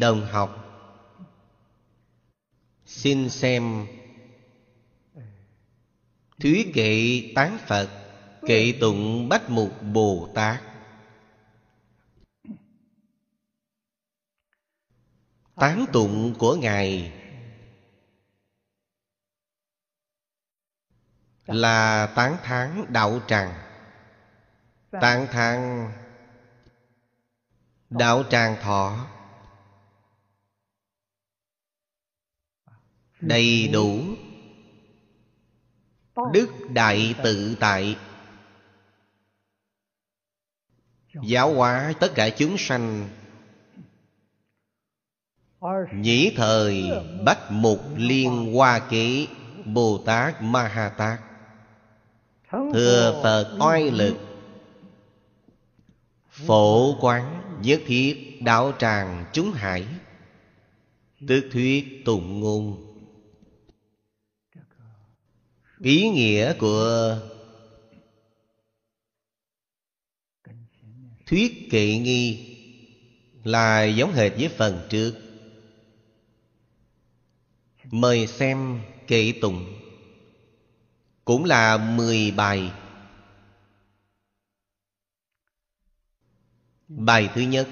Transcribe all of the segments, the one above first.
đồng học. Xin xem thúy kệ tán phật kệ tụng bách mục bồ tát. Tán tụng của ngài là tán thán đạo tràng. Tán thán đạo tràng thọ. Đầy đủ. Đức đại tự tại. Giáo hóa tất cả chúng sanh. Nhĩ thời bách mục liên hoa kế bồ tát ma ha tát. Thừa phật oai lực. Phổ quán nhất thiết đạo tràng chúng hải. Tức thuyết tụng ngôn ý nghĩa của thuyết kệ nghi là giống hệt với phần trước. Mời xem kệ tụng. Cũng là mười bài. Bài thứ nhất.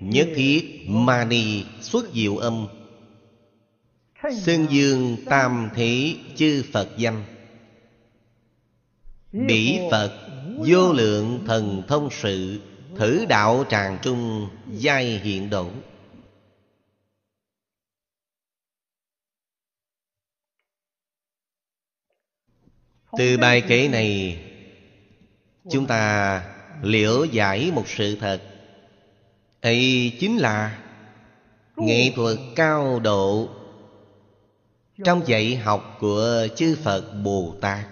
Nhất thiết mani xuất diệu âm. Xưng dương tam thị chư Phật danh. Bỉ Phật, vô lượng thần thông sự, Thử đạo tràng trung, giai hiện độ. Từ bài kể này, Chúng ta liễu giải một sự thật. Ấy chính là nghệ thuật cao độ trong dạy học của chư phật bồ tát.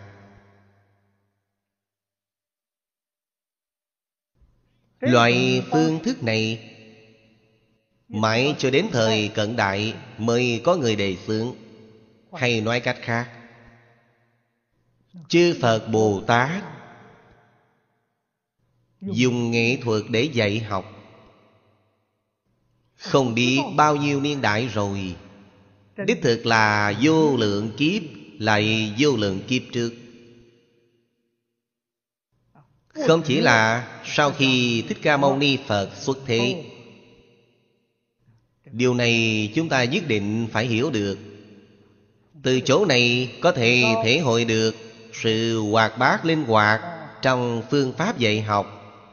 Loại phương thức này, mãi cho đến thời cận đại mới có người đề xướng, hay nói cách khác, chư phật bồ tát dùng nghệ thuật để dạy học. Không biết bao nhiêu niên đại rồi Đích thực là vô lượng kiếp Lại vô lượng kiếp trước. Không chỉ là sau khi Thích Ca Mâu Ni Phật xuất thế Điều này chúng ta nhất định phải hiểu được. Từ chỗ này có thể thể hội được Sự hoạt bát linh hoạt Trong phương pháp dạy học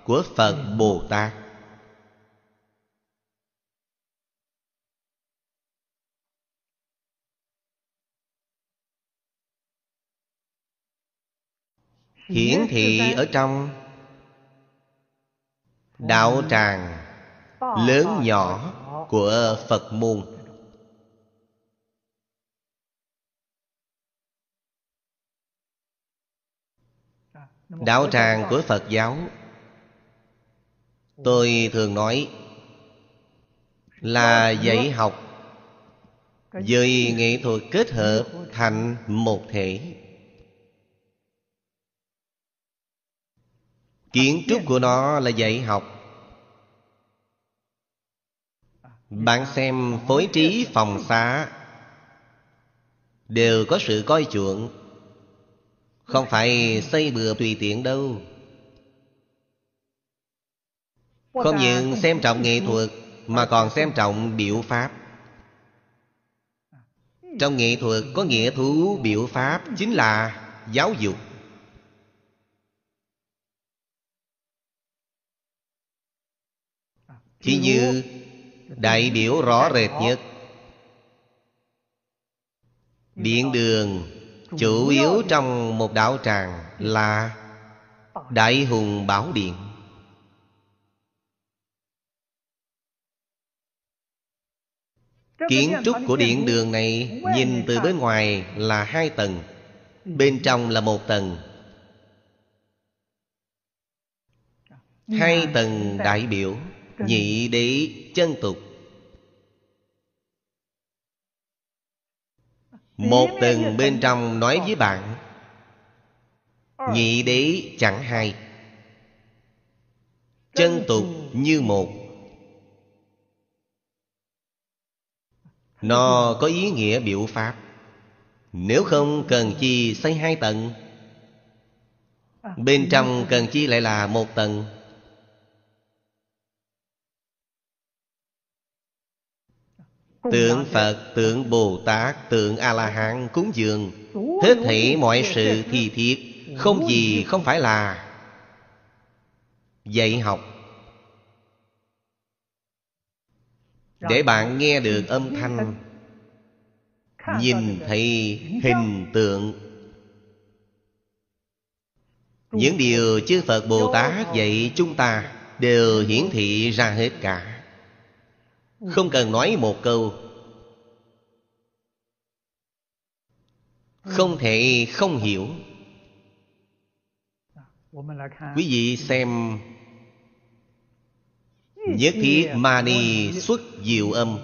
Của Phật Bồ Tát hiển thị ở trong đạo tràng lớn nhỏ của phật môn. Đạo tràng của phật giáo tôi thường nói là dạy học với nghệ thuật kết hợp thành một thể Kiến trúc của nó là dạy học. Bạn xem phối trí phòng xá. Đều có sự coi chuộng. Không phải xây bừa tùy tiện đâu. Không những xem trọng nghệ thuật, Mà còn xem trọng biểu pháp. Trong nghệ thuật có nghĩa thú, biểu pháp Chính là giáo dục. Thí như đại biểu rõ rệt nhất. Điện đường chủ yếu trong một đạo tràng là Đại Hùng Bảo Điện. Kiến trúc của điện đường này Nhìn từ bên ngoài là hai tầng, Bên trong là một tầng. Hai tầng đại biểu. Nhị đế chân tục. Một tầng bên trong nói với bạn Nhị đế chẳng hai Chân tục như một. Nó có ý nghĩa biểu pháp. Nếu không cần chi xây hai tầng Bên trong cần chi lại là một tầng Tượng Phật, tượng Bồ Tát, tượng A-la-hán cúng dường. Hết thảy mọi sự thi thiết Không gì không phải là Dạy học. Để bạn nghe được âm thanh Nhìn thấy hình tượng. Những điều chư Phật Bồ Tát dạy chúng ta Đều hiển thị ra hết cả không cần nói một câu. Không thể không hiểu. Quý vị xem. Nhất thiết Mani xuất diệu âm.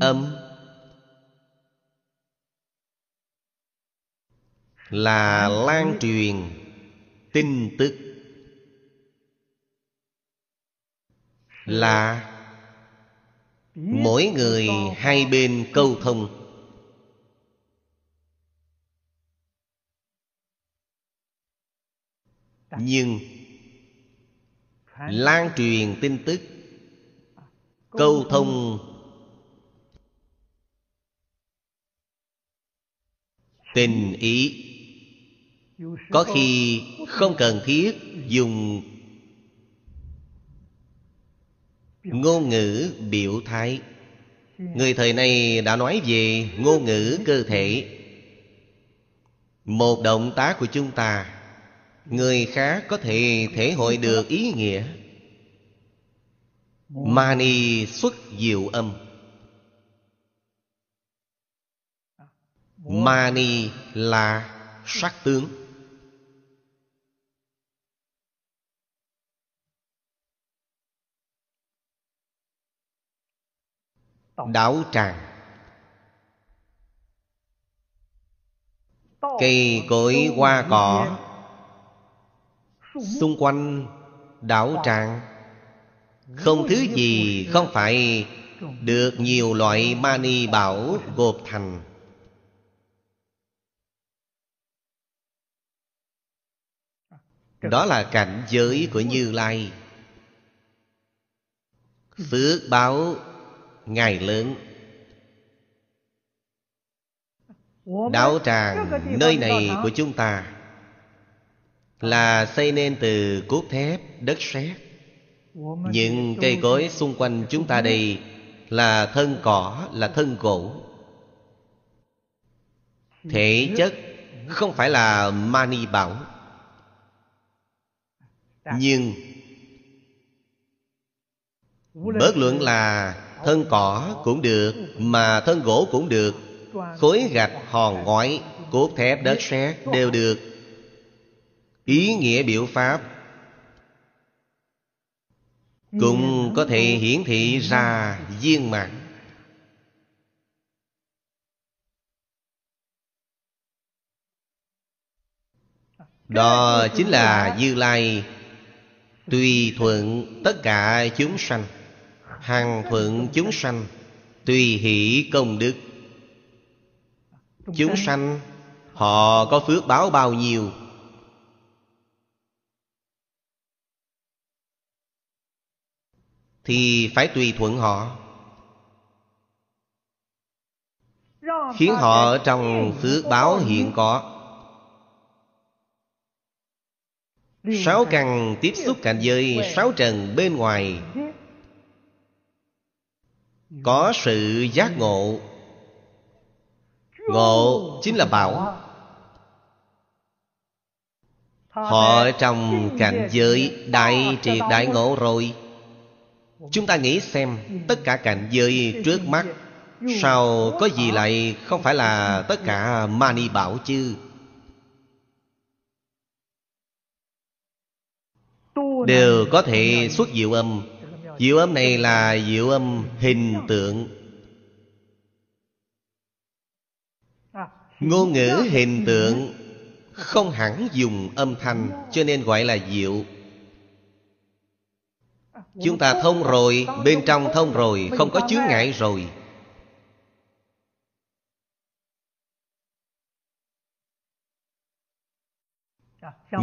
Âm Là lan truyền tin tức. Là mỗi người hai bên câu thông. Nhưng lan truyền tin tức, câu thông tình ý, có khi không cần thiết dùng ngôn ngữ biểu thái. Người thời nay đã nói về ngôn ngữ cơ thể. Một động tác của chúng ta người khác có thể thể hội được ý nghĩa. Mani xuất diệu âm. Mani là sắc tướng Đảo tràng. Cây cối hoa cỏ Xung quanh đảo tràng. Không thứ gì không phải Được nhiều loại mani bảo gộp thành. Đó là cảnh giới của Như Lai. Phước báo Ngài lớn. Đạo tràng nơi này của chúng ta Là xây nên từ cốt thép, đất sét. Những cây cối xung quanh chúng ta đây Là thân cỏ, là thân gỗ. Thể chất không phải là mani bảo. Nhưng Bớt luận là Thân cỏ cũng được Mà thân gỗ cũng được. Khối gạch, hòn ngói Cốt thép, đất sét đều được. Ý nghĩa biểu pháp. Cũng có thể hiển thị ra viên mãn. Đó chính là Như Lai Tùy thuận tất cả chúng sanh hằng thuận chúng sanh, tùy hỷ công đức. Chúng sanh, họ có phước báo bao nhiêu? Thì phải tùy thuận họ. Khiến họ trong phước báo hiện có. Sáu căn tiếp xúc cảnh giới, sáu trần bên ngoài có sự giác ngộ. Ngộ chính là bảo. Họ trong cảnh giới đại triệt đại ngộ rồi. Chúng ta nghĩ xem, tất cả cảnh giới trước mắt, sao có gì lại không phải là tất cả mani bảo chứ? Đều có thể xuất diệu âm diệu âm này là diệu âm hình tượng. Ngôn ngữ hình tượng không hẳn dùng âm thanh, cho nên gọi là diệu. Chúng ta thông rồi, bên trong thông rồi, không có chướng ngại rồi.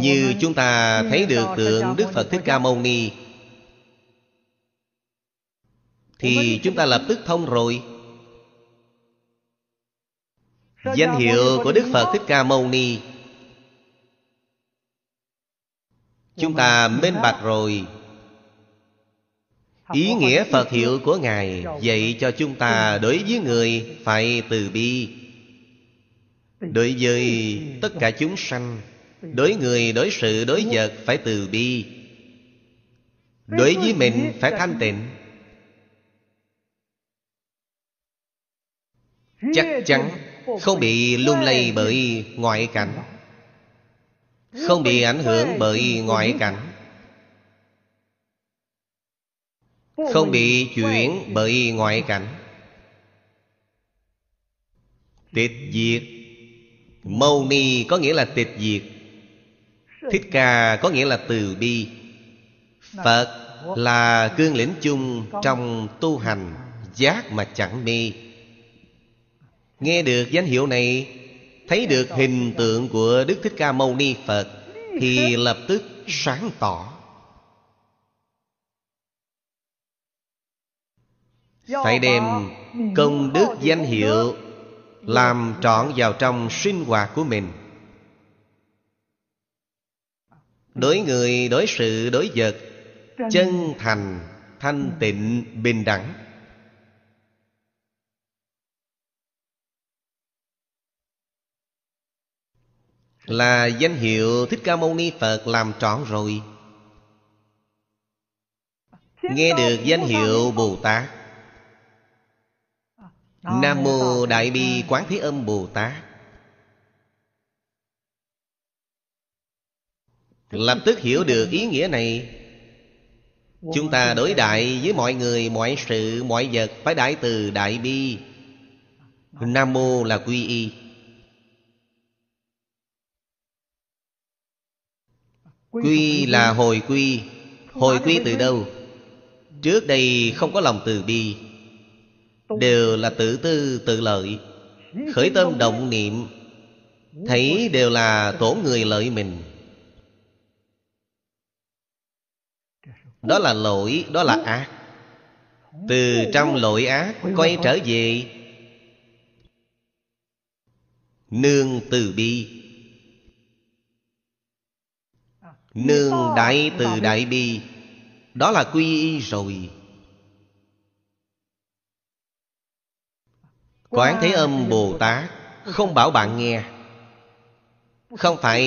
Như chúng ta thấy được tượng đức phật thích ca mâu ni thì chúng ta lập tức thông rồi. Danh hiệu của đức phật thích ca mâu ni. Chúng ta minh bạch rồi. Ý nghĩa phật hiệu của ngài dạy cho chúng ta đối với người phải từ bi. Đối với tất cả chúng sanh đối người đối sự đối vật phải từ bi. Đối với mình phải thanh tịnh chắc chắn không bị lung lay bởi ngoại cảnh. Không bị ảnh hưởng bởi ngoại cảnh. Không bị chuyển bởi ngoại cảnh. Tịch diệt. Mâu ni có nghĩa là tịch diệt. Thích ca có nghĩa là từ bi. Phật là cương lĩnh chung trong tu hành giác mà chẳng mê nghe được danh hiệu này, thấy được hình tượng của đức thích ca mâu ni phật, thì lập tức sáng tỏ. Phải đem công đức danh hiệu làm trọn vào trong sinh hoạt của mình. Đối người, đối sự, đối vật, chân thành, thanh tịnh, bình đẳng. Là danh hiệu thích ca mâu ni phật làm trọn rồi. Nghe được danh hiệu bồ tát. Nam mô đại bi quán thế âm bồ tát. Lập tức hiểu được ý nghĩa này. Chúng ta đối đại với mọi người mọi sự mọi vật phải đại từ đại bi. Nam mô là quy y quy là hồi quy. Hồi quy từ đâu? Trước đây không có lòng từ bi. Đều là tự tư tự lợi. Khởi tâm động niệm. Thấy đều là tổn người lợi mình. Đó là lỗi đó là ác. từ trong lỗi ác quay trở về. Nương từ bi nương đại từ đại bi đó là quy y rồi. Quán thế âm bồ tát không bảo bạn nghe. Không phải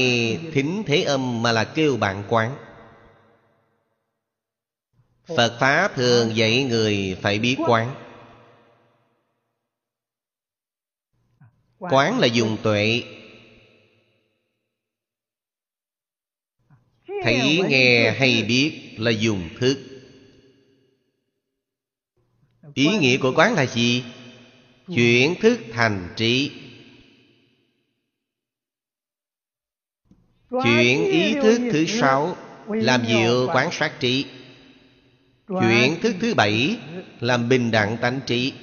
thính thế âm mà là kêu bạn quán. Phật pháp thường dạy người phải biết quán. Quán là dùng tuệ thấy nghe hay biết là dùng thức. Ý nghĩa của quán là gì? Chuyển thức thành trí. Chuyển ý thức thứ sáu làm diệu quán sát trí. Chuyển thức thứ bảy làm bình đẳng tánh trí.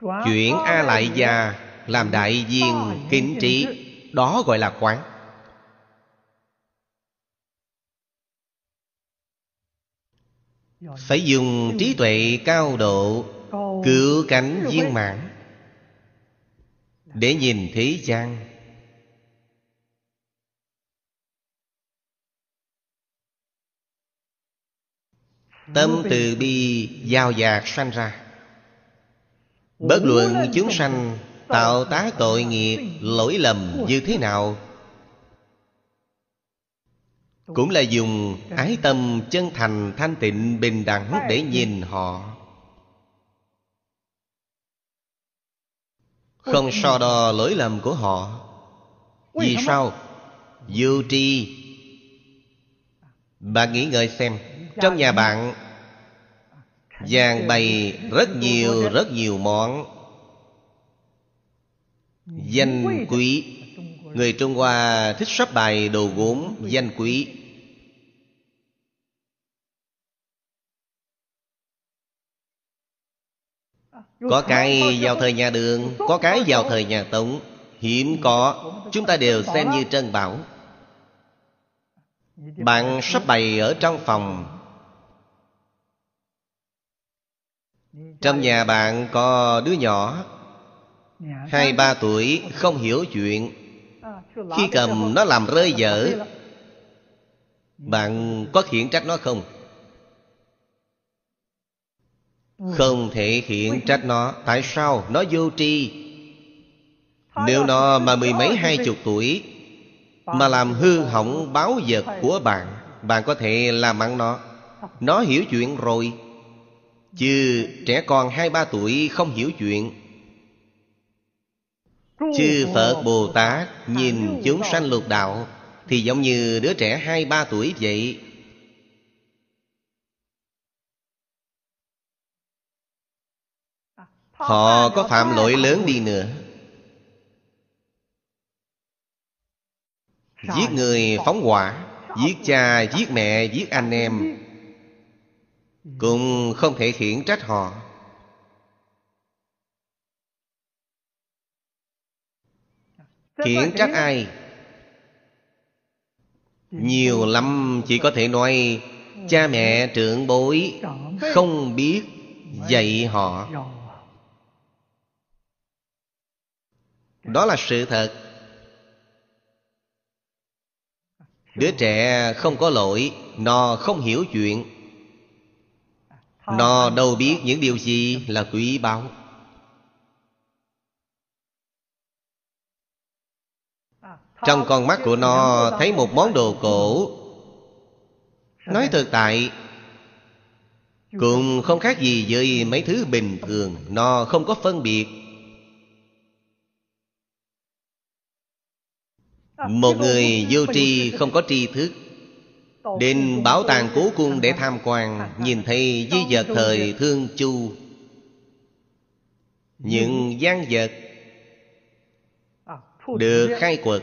Chuyển a lại gia làm đại viên kính trí. đó gọi là quán phải dùng trí tuệ cao độ cứu cánh viên mãn để nhìn thế gian. Tâm từ bi giao dạt sanh ra. Bất luận chúng sanh tạo tá tội nghiệp, lỗi lầm như thế nào cũng là dùng ái tâm chân thành, thanh tịnh, bình đẳng để nhìn họ. Không so đo lỗi lầm của họ. Vì sao? Vô tri Bạn nghĩ ngợi xem, Trong nhà bạn dàn bày rất nhiều rất nhiều món. Danh quý. Người Trung Hoa thích sắp bài đồ gốm danh quý. Có cái vào thời nhà đường, Có cái vào thời nhà Tống. Hiếm có, Chúng ta đều xem như trân bảo. Bạn sắp bày ở trong phòng. Trong nhà bạn có đứa nhỏ, Hai ba tuổi, không hiểu chuyện. Khi cầm nó làm rơi dở Bạn có khiển trách nó không? Không thể khiển trách nó. Tại sao? Nó vô tri. Nếu nó mà mười mấy, hai chục tuổi Mà làm hư hỏng báo vật của bạn Bạn có thể làm mắng nó. Nó hiểu chuyện rồi. Chứ trẻ con hai, ba tuổi không hiểu chuyện. Chư Phật Bồ Tát nhìn chúng sanh lục đạo Thì giống như đứa trẻ hai, ba tuổi vậy. Họ có phạm lỗi lớn đi nữa. Giết người phóng hỏa Giết cha, giết mẹ, giết anh em. Cũng không thể khiển trách họ. Khiển trách ai? Nhiều lắm chỉ có thể nói Cha mẹ trưởng bối Không biết dạy họ Đó là sự thật. Đứa trẻ không có lỗi, Nó không hiểu chuyện. Nó đâu biết những điều gì là quý báu. Trong con mắt của nó thấy một món đồ cổ. Nói thực tại, Cũng không khác gì với mấy thứ bình thường. Nó không có phân biệt. Một người vô tri không có tri thức Đến bảo tàng cố cung để tham quan Nhìn thấy di vật thời thương chu. Những gian vật Được khai quật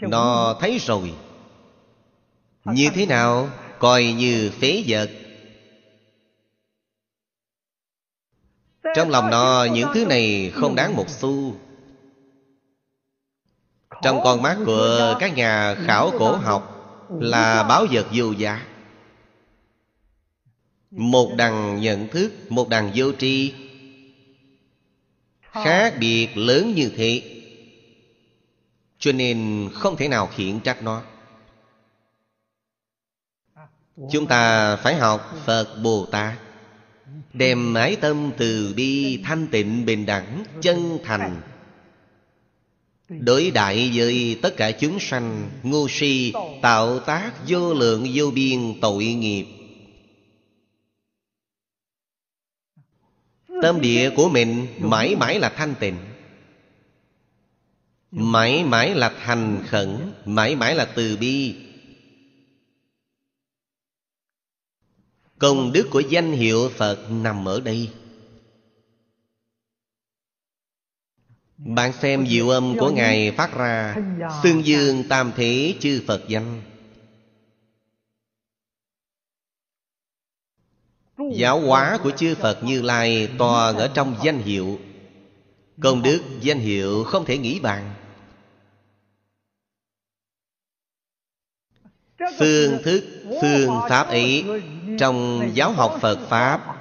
Nó thấy rồi. Như thế nào? Coi như phế vật. Trong lòng nó những thứ này không đáng một xu trong con mắt của các nhà khảo cổ học Là báo vật vô giá. Một đằng nhận thức, Một đằng vô tri, Khác biệt lớn như thế. Cho nên không thể nào khiển trách nó. Chúng ta phải học Phật Bồ Tát, Đem mái tâm từ bi thanh tịnh bình đẳng Chân thành Đối đại với tất cả chúng sanh, Ngu si, tạo tác vô lượng, vô biên, tội nghiệp. Tâm địa của mình mãi mãi là thanh tịnh. Mãi mãi là thành khẩn, Mãi mãi là từ bi. Công đức của danh hiệu Phật nằm ở đây. Bạn xem diệu âm của Ngài phát ra Xương dương tam thế chư Phật danh. Giáo hóa của chư Phật Như Lai toàn ở trong danh hiệu. Công đức danh hiệu không thể nghĩ bàn. Phương thức, phương pháp ấy Trong giáo học Phật Pháp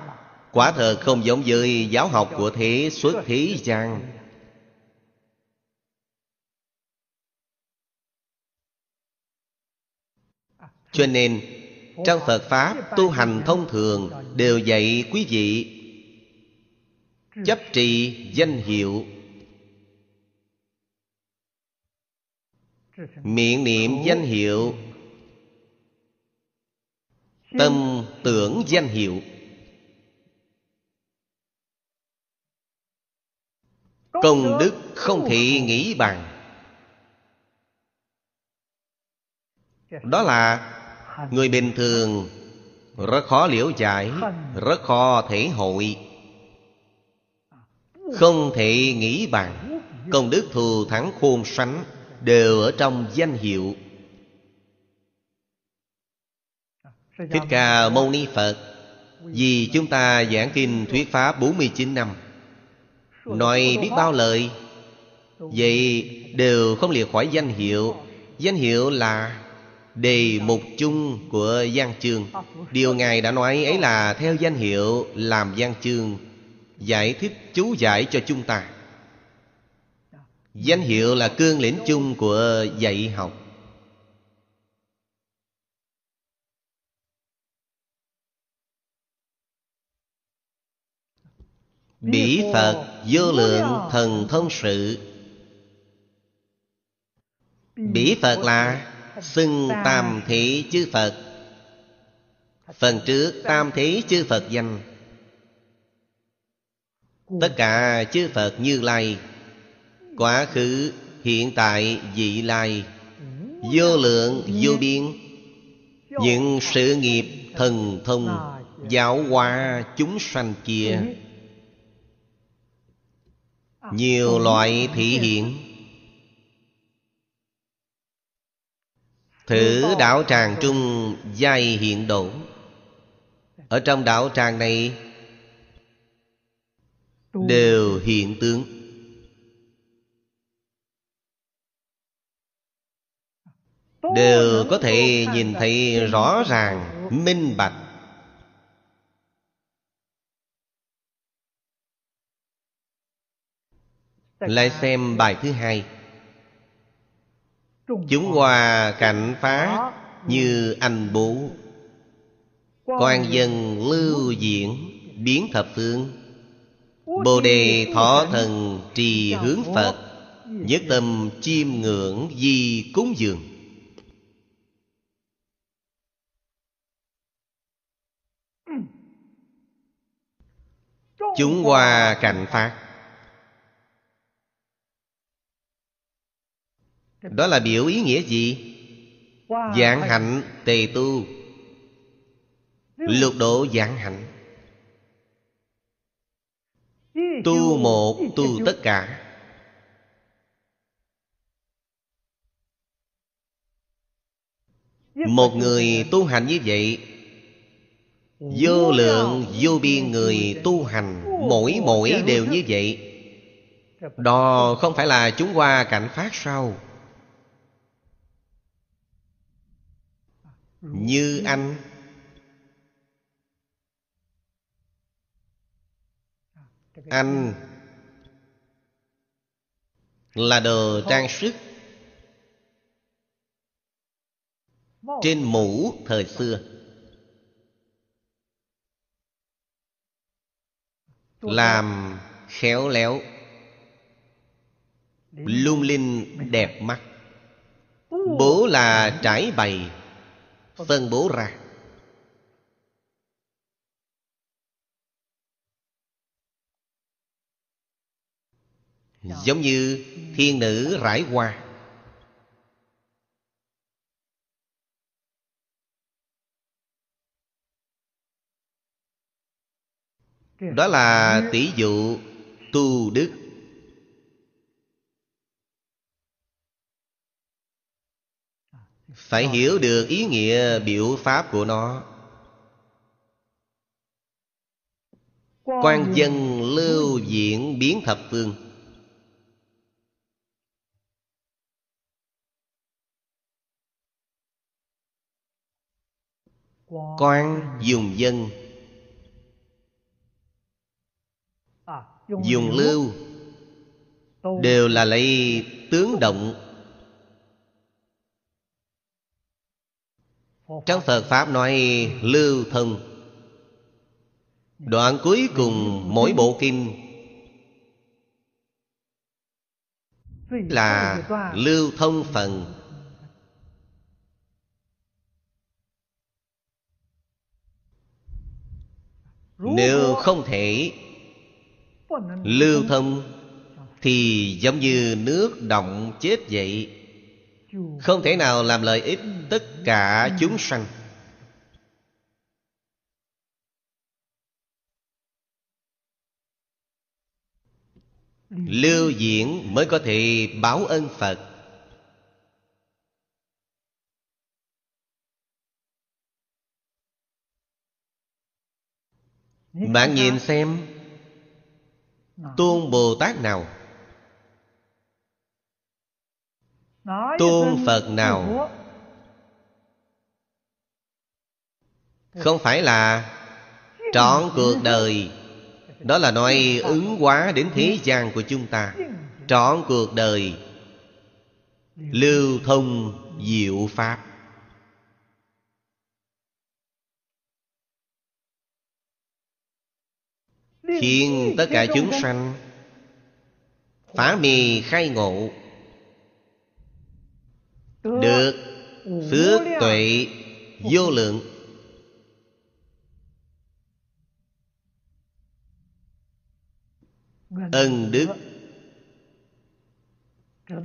Quả thật không giống với giáo học của thế xuất thế gian. Cho nên trong Phật Pháp tu hành thông thường Đều dạy quý vị Chấp trì danh hiệu. Miệng niệm danh hiệu. Tâm tưởng danh hiệu. Công đức không thể nghĩ bằng. Đó là người bình thường rất khó liễu giải rất khó thể hội. Không thể nghĩ bàn. Công đức thù thắng khôn sánh đều ở trong danh hiệu. Thích ca mâu ni phật vì chúng ta giảng kinh thuyết pháp 49 năm. Nói biết bao lời? Vậy đều không lìa khỏi danh hiệu. Danh hiệu là đề mục chung của gian chương. Điều Ngài đã nói ấy là theo danh hiệu làm gian chương, Giải thích chú giải cho chúng ta. Danh hiệu là cương lĩnh chung của dạy học. Bỉ Phật vô lượng thần thông sự. Bỉ Phật là xưng tam thị chư Phật. Phần trước tam thị chư Phật danh. Tất cả chư Phật như lai, Quá khứ, hiện tại, vị lai, Vô lượng, vô biên. Những sự nghiệp thần thông, Giáo hóa chúng sanh kia, nhiều loại thị hiện. Thử đạo tràng trung giai hiện độ. Ở trong đạo tràng này đều hiện tướng. Đều có thể nhìn thấy rõ ràng minh bạch. Lại xem bài thứ hai chúng hòa cảnh phá như anh bố quan dân lưu diễn biến thập phương. Bồ đề thọ thần trì hướng phật nhất tâm chiêm ngưỡng di cúng dường. Chúng hòa cảnh phát Đó là biểu ý nghĩa gì? Dạng hạnh tề tu. Lục độ dạng hạnh. Tu một tu tất cả. Một người tu hành như vậy Vô lượng vô biên người tu hành Mỗi mỗi đều như vậy. Đó không? phải là chúng qua cảnh phát sao như anh. Anh là đồ trang sức trên mũ thời xưa. Làm khéo léo lung linh đẹp mắt. Bố là trải bày phân bố ra. Giống như thiên nữ rải hoa. Đó là tỷ dụ tu đức. Phải hiểu được ý nghĩa biểu pháp của nó. Quan dân lưu diễn biến thập phương. Quan dùng dân. Dùng lưu. Đều là lấy tướng động Trong Phật Pháp nói, lưu thông Đoạn cuối cùng, mỗi bộ kinh Là lưu thông phần. Nếu không thể lưu thông Thì giống như nước động chết vậy không thể nào làm lợi ích tất cả chúng sanh. Lưu diễn mới có thể báo ân phật. Bạn nhìn xem, tôn bồ tát nào? Tôn Phật nào? Không phải là Trọn cuộc đời. Đó là nói ứng hóa đến thế gian của chúng ta. Trọn cuộc đời Lưu thông diệu Pháp. Khiến tất cả chúng sanh Phá mì khai ngộ Được. Phước tuệ vô lượng. Ân đức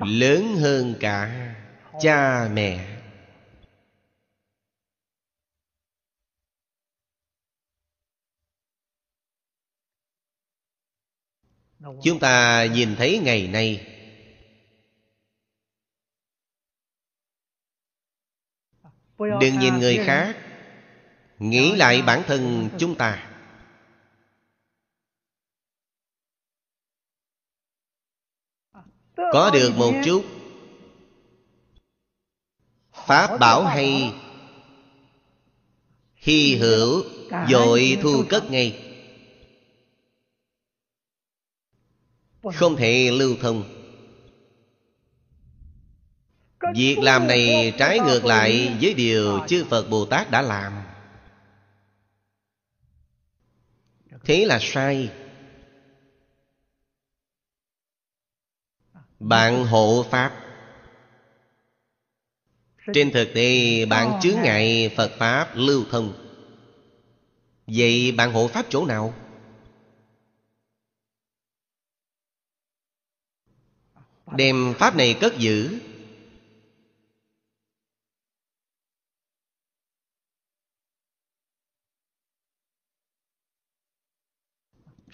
Lớn hơn cả cha mẹ. Chúng ta nhìn thấy ngày nay đừng nhìn người khác. Nghĩ lại bản thân chúng ta. Có được một chút pháp bảo hay? hy hữu dội thu cất ngay. Không thể lưu thông việc làm này trái ngược lại với điều chư phật bồ tát đã làm. Thế là sai. Bạn hộ pháp. Trên thực tế, bạn chướng ngại phật pháp lưu thông. Vậy bạn hộ pháp chỗ nào? Đem pháp này cất giữ.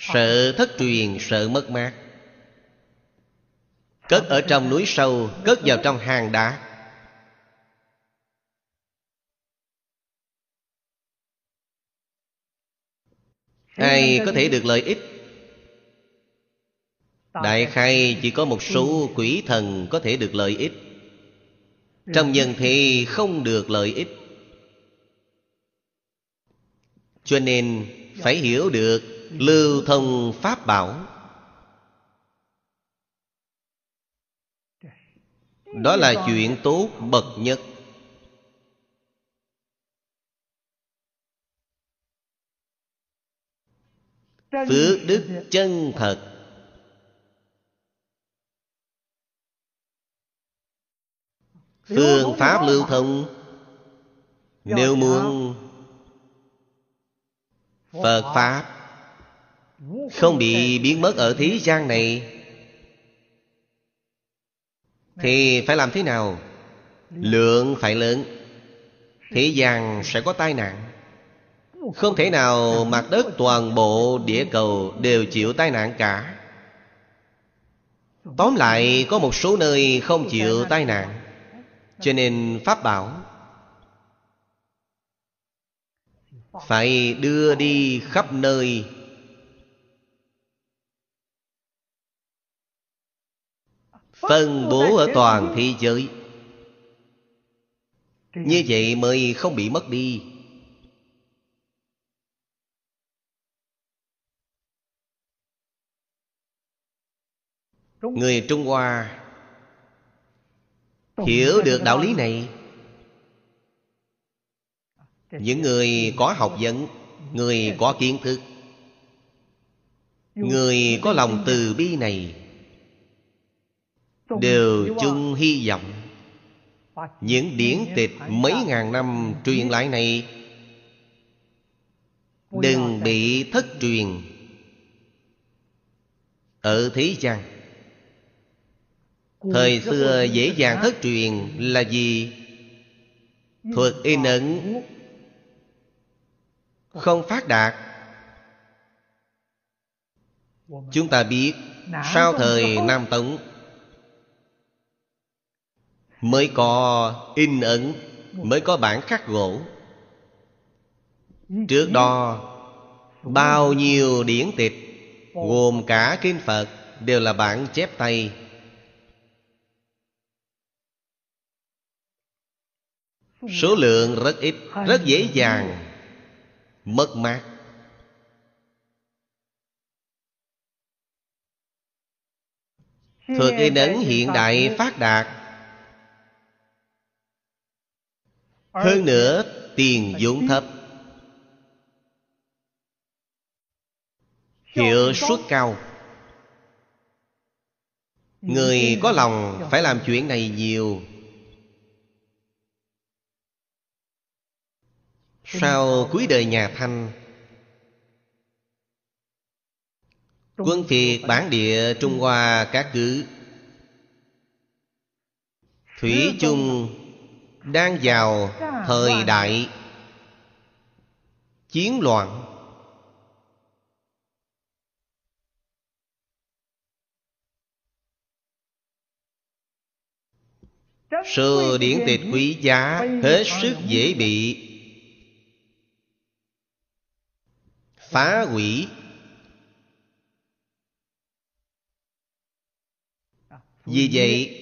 Sợ thất truyền, sợ mất mát. Cất ở trong núi sâu, cất vào trong hang đá. Ai có thể được lợi ích? Đại khai chỉ có một số quỷ thần có thể được lợi ích. Trong nhân thì không được lợi ích. Cho nên phải hiểu được lưu thông pháp bảo. Đó là chuyện tốt bậc nhất. Phước đức chân thật. Phương pháp lưu thông. Nếu muốn, phật pháp không bị biến mất ở thế gian này. Thì phải làm thế nào? Lượng phải lớn. Thế gian sẽ có tai nạn. Không thể nào mặt đất toàn bộ địa cầu đều chịu tai nạn cả. Tóm lại, có một số nơi không chịu tai nạn. Cho nên pháp bảo, phải đưa đi khắp nơi. Phân bố ở toàn thế giới. Như vậy mới không bị mất đi. Người trung hoa hiểu được đạo lý này. Những người có học vấn, người có kiến thức, người có lòng từ bi này đều chung hy vọng. Những điển tịch mấy ngàn năm truyền lại này đừng bị thất truyền. ở thế gian thời xưa dễ dàng thất truyền là gì? Thuật in ấn không phát đạt. Chúng ta biết Sau thời Nam Tống Mới có in ấn, Mới có bản khắc gỗ. Trước đó, Bao nhiêu điển tịch Gồm cả kinh Phật Đều là bản chép tay. Số lượng rất ít, Rất dễ dàng, Mất mát. Thuật in ấn hiện đại phát đạt Hơn nữa tiền dụng thấp. Hiệu suất cao. Người có lòng phải làm chuyện này nhiều. Sau cuối đời nhà Thanh Quân phiệt bản địa Trung Hoa các cứ. Thủy chung đang vào thời đại chiến loạn. Sự điển tịch quý giá, hết sức dễ bị phá hủy. Vì vậy,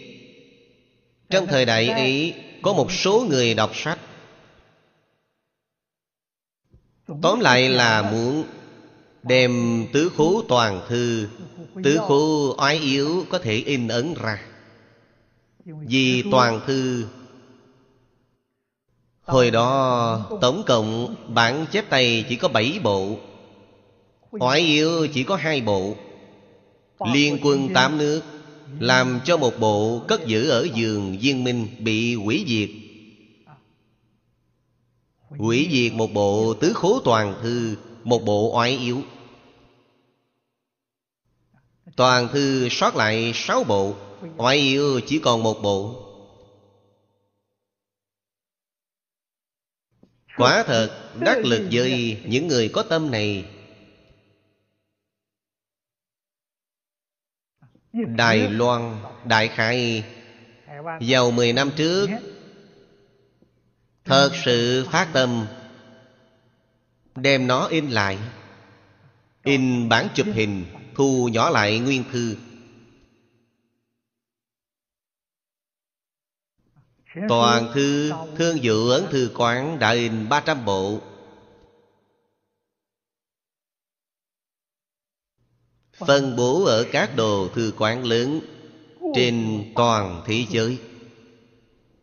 trong thời đại ấy có một số người đọc sách. Tóm lại là muốn đem tứ khố toàn thư tứ khố oái yếu có thể in ấn ra. Vì toàn thư Hồi đó tổng cộng bản chép tay chỉ có bảy bộ Oái yếu chỉ có hai bộ Liên quân tám nước làm cho một bộ cất giữ ở giường viên minh bị hủy diệt. Hủy diệt một bộ tứ khố toàn thư, Một bộ oái yếu. Toàn thư sót lại sáu bộ Oái yếu chỉ còn một bộ. Quả thật, đắc lực với những người có tâm này Đài Loan, Đại Khải Vào 10 năm trước, Thật sự phát tâm Đem nó in lại. In bản chụp hình, Thu nhỏ lại nguyên thư. Toàn thư Thương dự ấn thư quán Đã in 300 bộ. Phân bố ở các đồ thư quán lớn Trên toàn thế giới.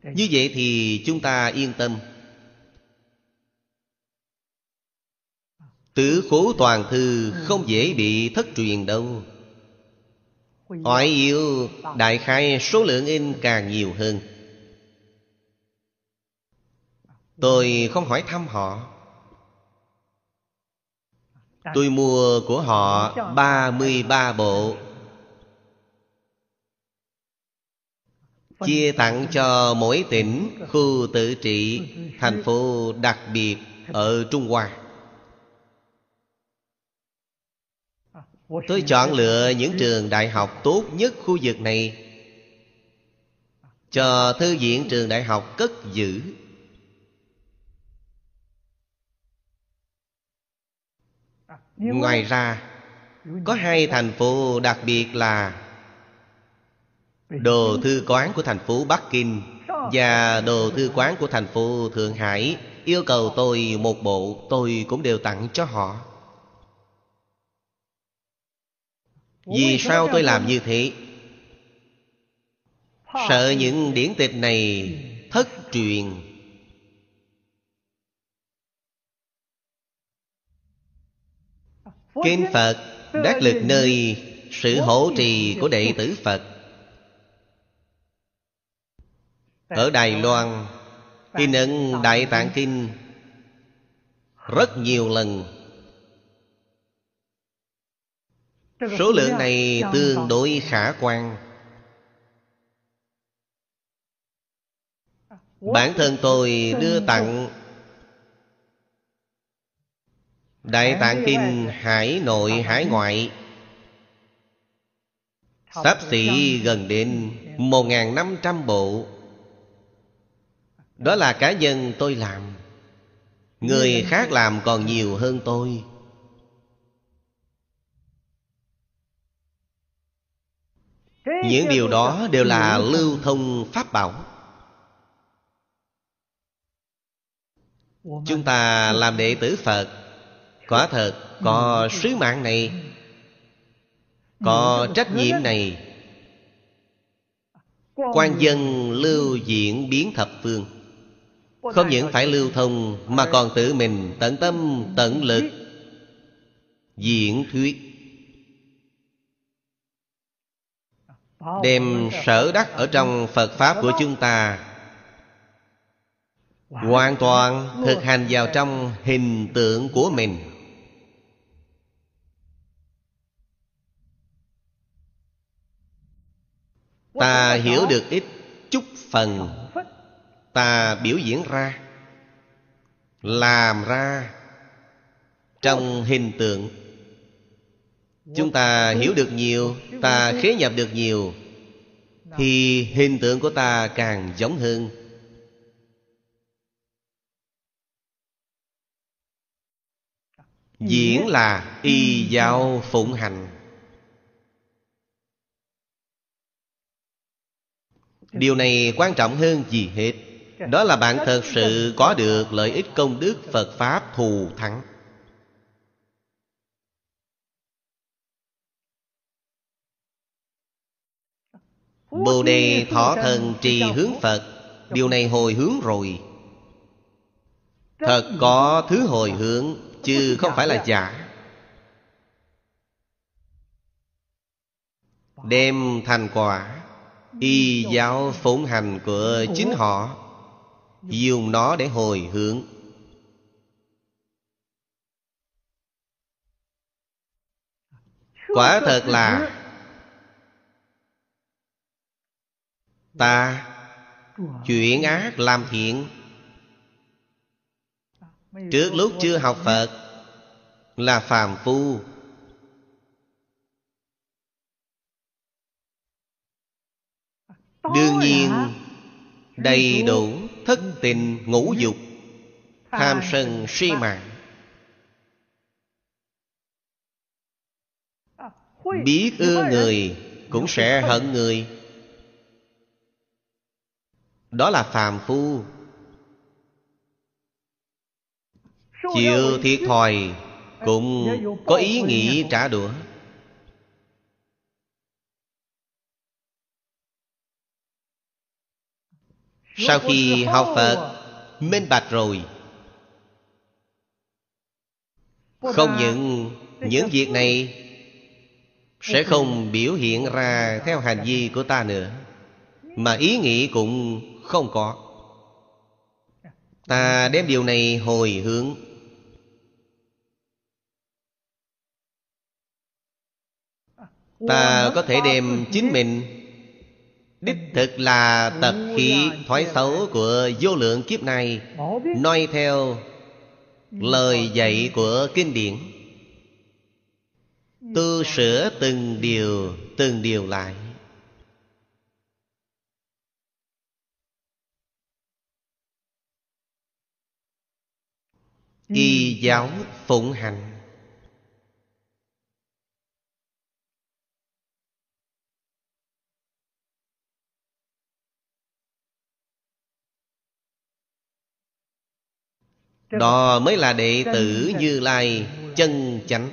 Như vậy thì chúng ta yên tâm. Tử khố toàn thư không dễ bị thất truyền đâu. Hỏi yêu, đại khai số lượng in càng nhiều hơn. Tôi không hỏi thăm họ. Tôi mua của họ 33 bộ. Chia tặng cho mỗi tỉnh, khu tự trị, thành phố đặc biệt ở Trung Hoa. Tôi chọn lựa những trường đại học tốt nhất khu vực này Cho thư viện trường đại học cất giữ. Ngoài ra Có hai thành phố đặc biệt là Đồ thư quán của thành phố Bắc Kinh Và đồ thư quán của thành phố Thượng Hải. Yêu cầu tôi một bộ Tôi cũng đều tặng cho họ. Vì sao tôi làm như thế? Sợ những điển tịch này thất truyền Kinh Phật đắc lực nơi sự hỗ trì của đệ tử Phật. Ở Đài Loan In ấn Đại Tạng Kinh Rất nhiều lần. Số lượng này tương đối khả quan. Bản thân tôi đưa tặng Đại Tạng Kinh Hải Nội Hải Ngoại. Sắp xỉ gần đến 1.500 bộ. Đó là cá nhân tôi làm. Người khác làm còn nhiều hơn tôi. Những điều đó đều là lưu thông pháp bảo. Chúng ta làm đệ tử Phật Quả thật, có sứ mạng này, Có trách nhiệm này. Quan dân lưu diễn biến thập phương. Không những phải lưu thông, Mà còn tự mình tận tâm, tận lực Diễn thuyết. Đem sở đắc ở trong Phật Pháp của chúng ta Hoàn toàn thực hành vào trong hình tượng của mình. Ta hiểu được ít chút phần. Ta biểu diễn ra Làm ra Trong hình tượng. Chúng ta hiểu được nhiều Ta khế nhập được nhiều. Thì hình tượng của ta càng giống hơn. Diễn là y giáo phụng hành Điều này quan trọng hơn gì hết. Đó là bạn thật sự có được lợi ích công đức Phật Pháp thù thắng. Bồ đề thọ thần trì hướng Phật. Điều này hồi hướng rồi. Thật có thứ hồi hướng Chứ không phải là giả. Đem thành quả Y giáo phụng hành của chính họ, Dùng nó để hồi hướng. Quả thật là, Ta chuyển ác làm thiện. Trước lúc chưa học Phật Là phàm phu Đương nhiên Đầy đủ thất tình ngũ dục Tham sân si mạng. Biết ưa người Cũng sẽ hận người. Đó là phàm phu. Chịu thiệt thòi Cũng có ý nghĩ trả đũa Sau khi học Phật Minh bạch rồi. Không những những việc này Sẽ không biểu hiện ra theo hành vi của ta nữa Mà ý nghĩ cũng không có. Ta đem điều này hồi hướng. Ta có thể đem chính mình Đích thực là tật khí thói xấu của vô lượng kiếp này Nói theo lời dạy của kinh điển. Tu sửa từng điều từng điều lại. Y giáo phụng hành Đó mới là đệ tử Như Lai chân chánh.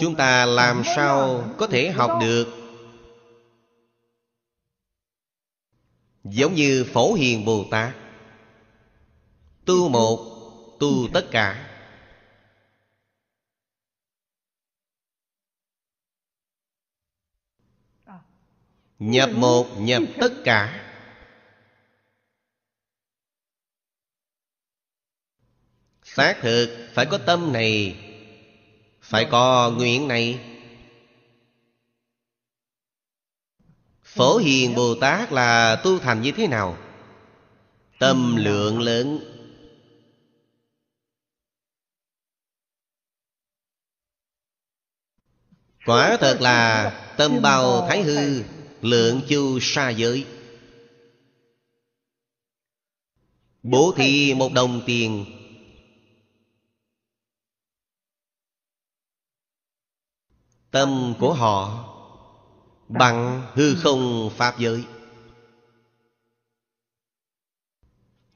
Chúng ta làm sao có thể học được? Giống như Phổ Hiền Bồ Tát. Tu một, tu tất cả Nhập một nhập tất cả. Xác thực phải có tâm này. Phải có nguyện này. Phổ Hiền Bồ Tát là tu thành như thế nào? Tâm lượng lớn. Quả thật là tâm bao thái hư Lượng chu sa giới. Bố thí một đồng tiền. Tâm của họ Bằng hư không Pháp giới.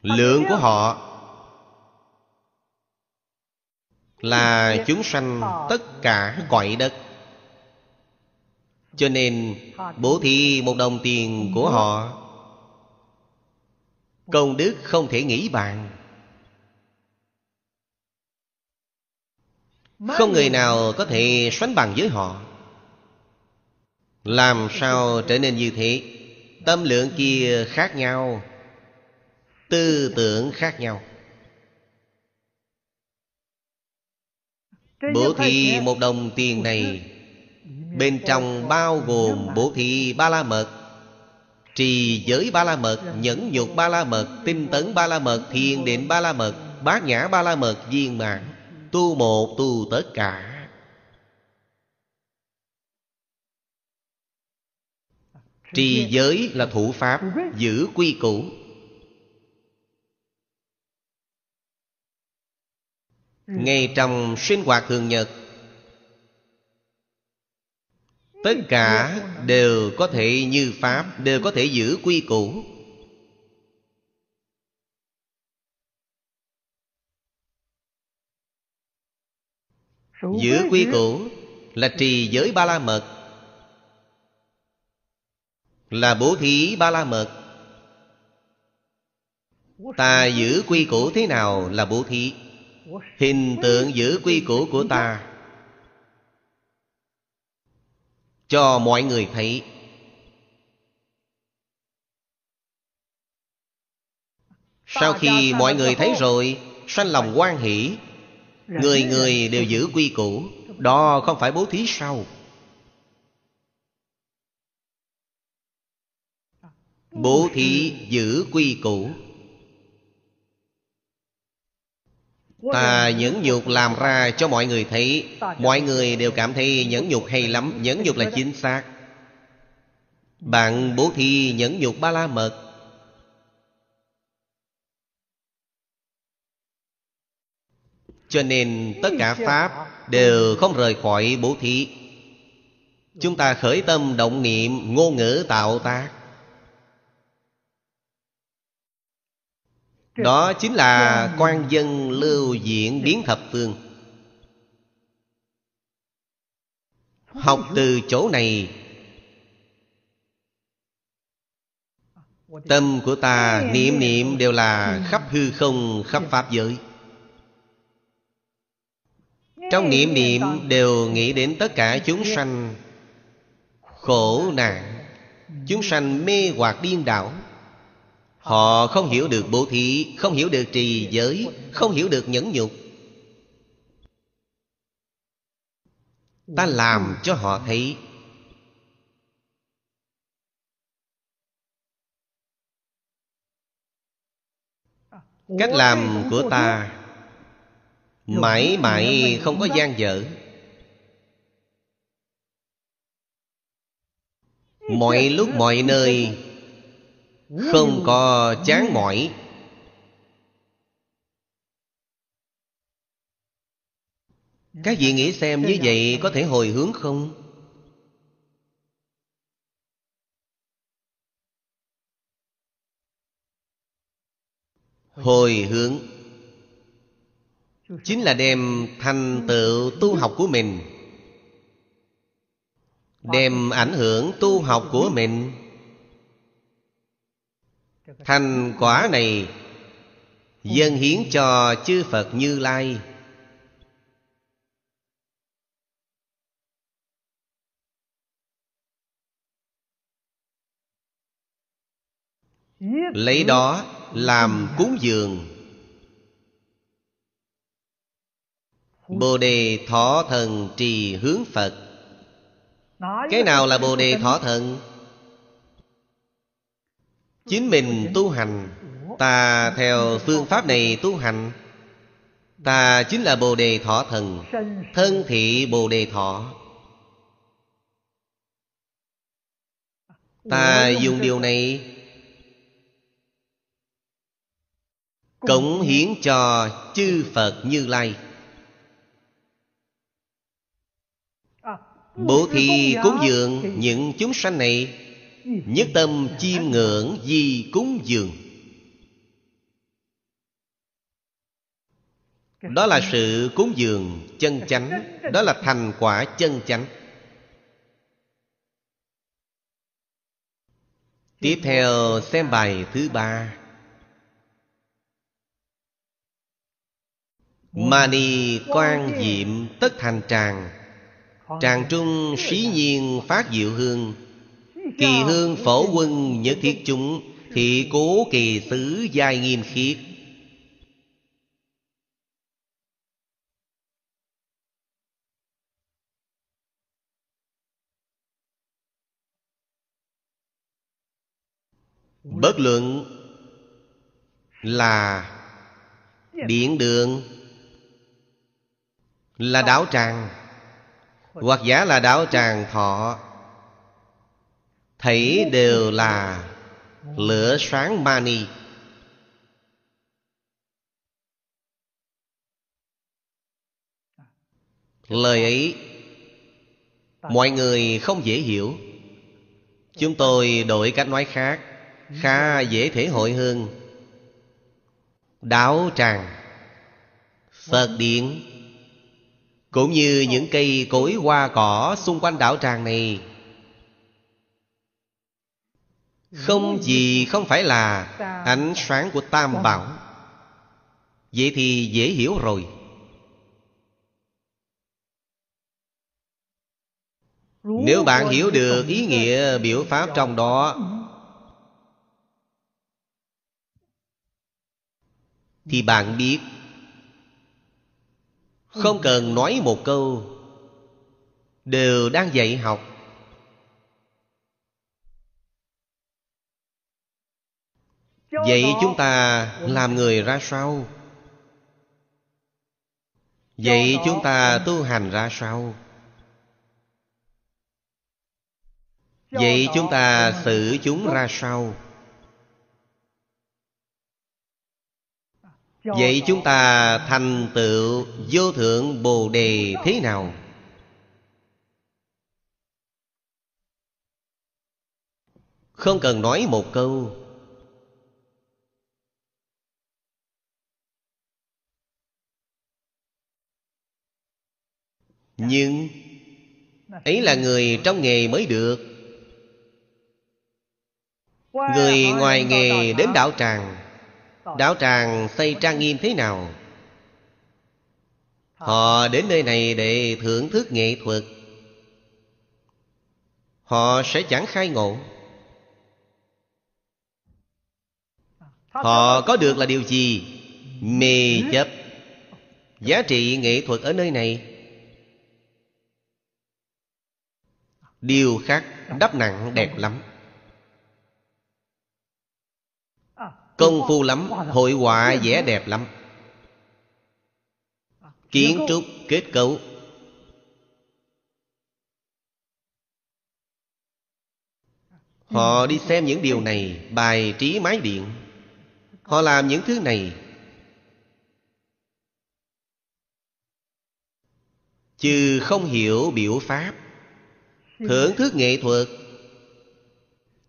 Lượng của họ Là chúng sanh tất cả cõi đất. Cho nên bố thí một đồng tiền của họ. Công đức không thể nghĩ bàn. Không người nào có thể sánh bằng với họ. Làm sao trở nên như thế? Tâm lượng kia khác nhau. Tư tưởng khác nhau. Bố thí một đồng tiền này Bên trong bao gồm bố thị ba la mật Trì giới ba la mật Nhẫn nhục ba la mật Tinh tấn ba la mật Thiền định ba la mật Bát nhã ba la mật viên mạng Tu một, tu tất cả. Trì giới là thủ pháp Giữ quy củ. Ngay trong sinh hoạt thường nhật Tất cả đều có thể như Pháp, Đều có thể giữ quy củ. Giữ quy củ là trì giới ba la mật Là bố thí ba la mật Ta giữ quy củ thế nào là bố thí? Hình tượng giữ quy củ của ta. Cho mọi người thấy. Sau khi mọi người thấy rồi, sanh lòng quan hỷ, người người đều giữ quy củ, đó không phải bố thí sau. Bố thí giữ quy củ. Ta nhẫn nhục làm ra cho mọi người thấy. Mọi người đều cảm thấy nhẫn nhục hay lắm. Nhẫn nhục là chính xác. Bạn bố thí nhẫn nhục ba la mật Cho nên tất cả Pháp đều không rời khỏi bố thí. Chúng ta khởi tâm động niệm ngôn ngữ tạo tác. Đó chính là quan dân lưu diễn biến thập phương. Học từ chỗ này Tâm của ta niệm niệm đều là khắp hư không khắp Pháp giới. Trong niệm niệm đều nghĩ đến tất cả chúng sanh Khổ nạn Chúng sanh mê hoặc điên đảo Họ không hiểu được bố thí, Không hiểu được trì giới, Không hiểu được nhẫn nhục. Ta làm cho họ thấy. Cách làm của ta Mãi mãi không có gian dở. Mọi lúc mọi nơi không có chán mỏi. Các vị nghĩ xem như vậy có thể hồi hướng không? Hồi hướng chính là đem thành tựu tu học của mình, đem ảnh hưởng tu học của mình. Thành quả này Dân hiến cho chư Phật Như Lai. Lấy đó làm cúng dường. Bồ đề thọ thần trì hướng Phật. Cái nào là Bồ đề thọ thần? chính mình tu hành, ta theo phương pháp này tu hành. Ta chính là bồ đề thọ thần, thân thị bồ đề thọ. Ta dùng điều này cống hiến cho chư phật như lai. Bố thí cúng dường những chúng sanh này Nhất tâm chiêm ngưỡng di cúng dường. Đó là sự cúng dường chân chánh, Đó là thành quả chân chánh. Tiếp theo xem bài thứ ba. Mani quan diệm tất thành tràng. Tràng trung sĩ nhiên phát diệu hương. Kỳ hương phổ quân nhất thiết chúng Thị cố kỳ xứ giai nghiêm khiết. Bất luận là điện đường là đảo tràng hoặc giả là đảo tràng thọ thấy đều là lửa sáng mani. Lời ấy, mọi người không dễ hiểu. Chúng tôi đổi cách nói khác, khá dễ thể hội hơn. Đảo tràng phật điện. Cũng như những cây cối hoa cỏ xung quanh đảo tràng này không gì không phải là ánh sáng của Tam Bảo. Vậy thì dễ hiểu rồi. Nếu bạn hiểu được ý nghĩa biểu pháp trong đó Thì bạn biết. Không cần nói một câu Đều đang dạy học Vậy chúng ta làm người ra sao? Vậy chúng ta tu hành ra sao? Vậy chúng ta xử chúng ra sao? Vậy chúng ta thành tựu vô thượng Bồ Đề thế nào? Không cần nói một câu Nhưng ấy là người trong nghề mới được. Người ngoài nghề đến đạo tràng Đạo tràng xây trang nghiêm thế nào? Họ đến nơi này để thưởng thức nghệ thuật. Họ sẽ chẳng khai ngộ. Họ có được là điều gì? Mê chấp. Giá trị nghệ thuật ở nơi này Điêu khắc đắp nặng đẹp lắm. Công phu lắm, Hội họa vẽ đẹp lắm. Kiến trúc, kết cấu. Họ đi xem những điều này, Bài trí mái điện. Họ làm những thứ này. Chứ không hiểu biểu pháp. Thưởng thức nghệ thuật.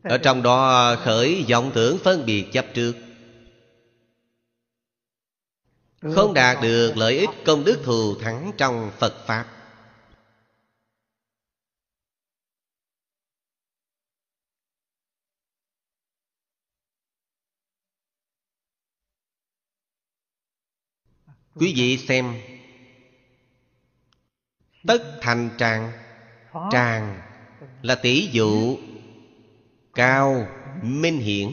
Ở trong đó khởi vọng tưởng phân biệt chấp trước. Không đạt được lợi ích công đức thù thắng trong Phật Pháp. Quý vị xem. Tất thành tràng Tràng là tỷ dụ Cao minh hiển.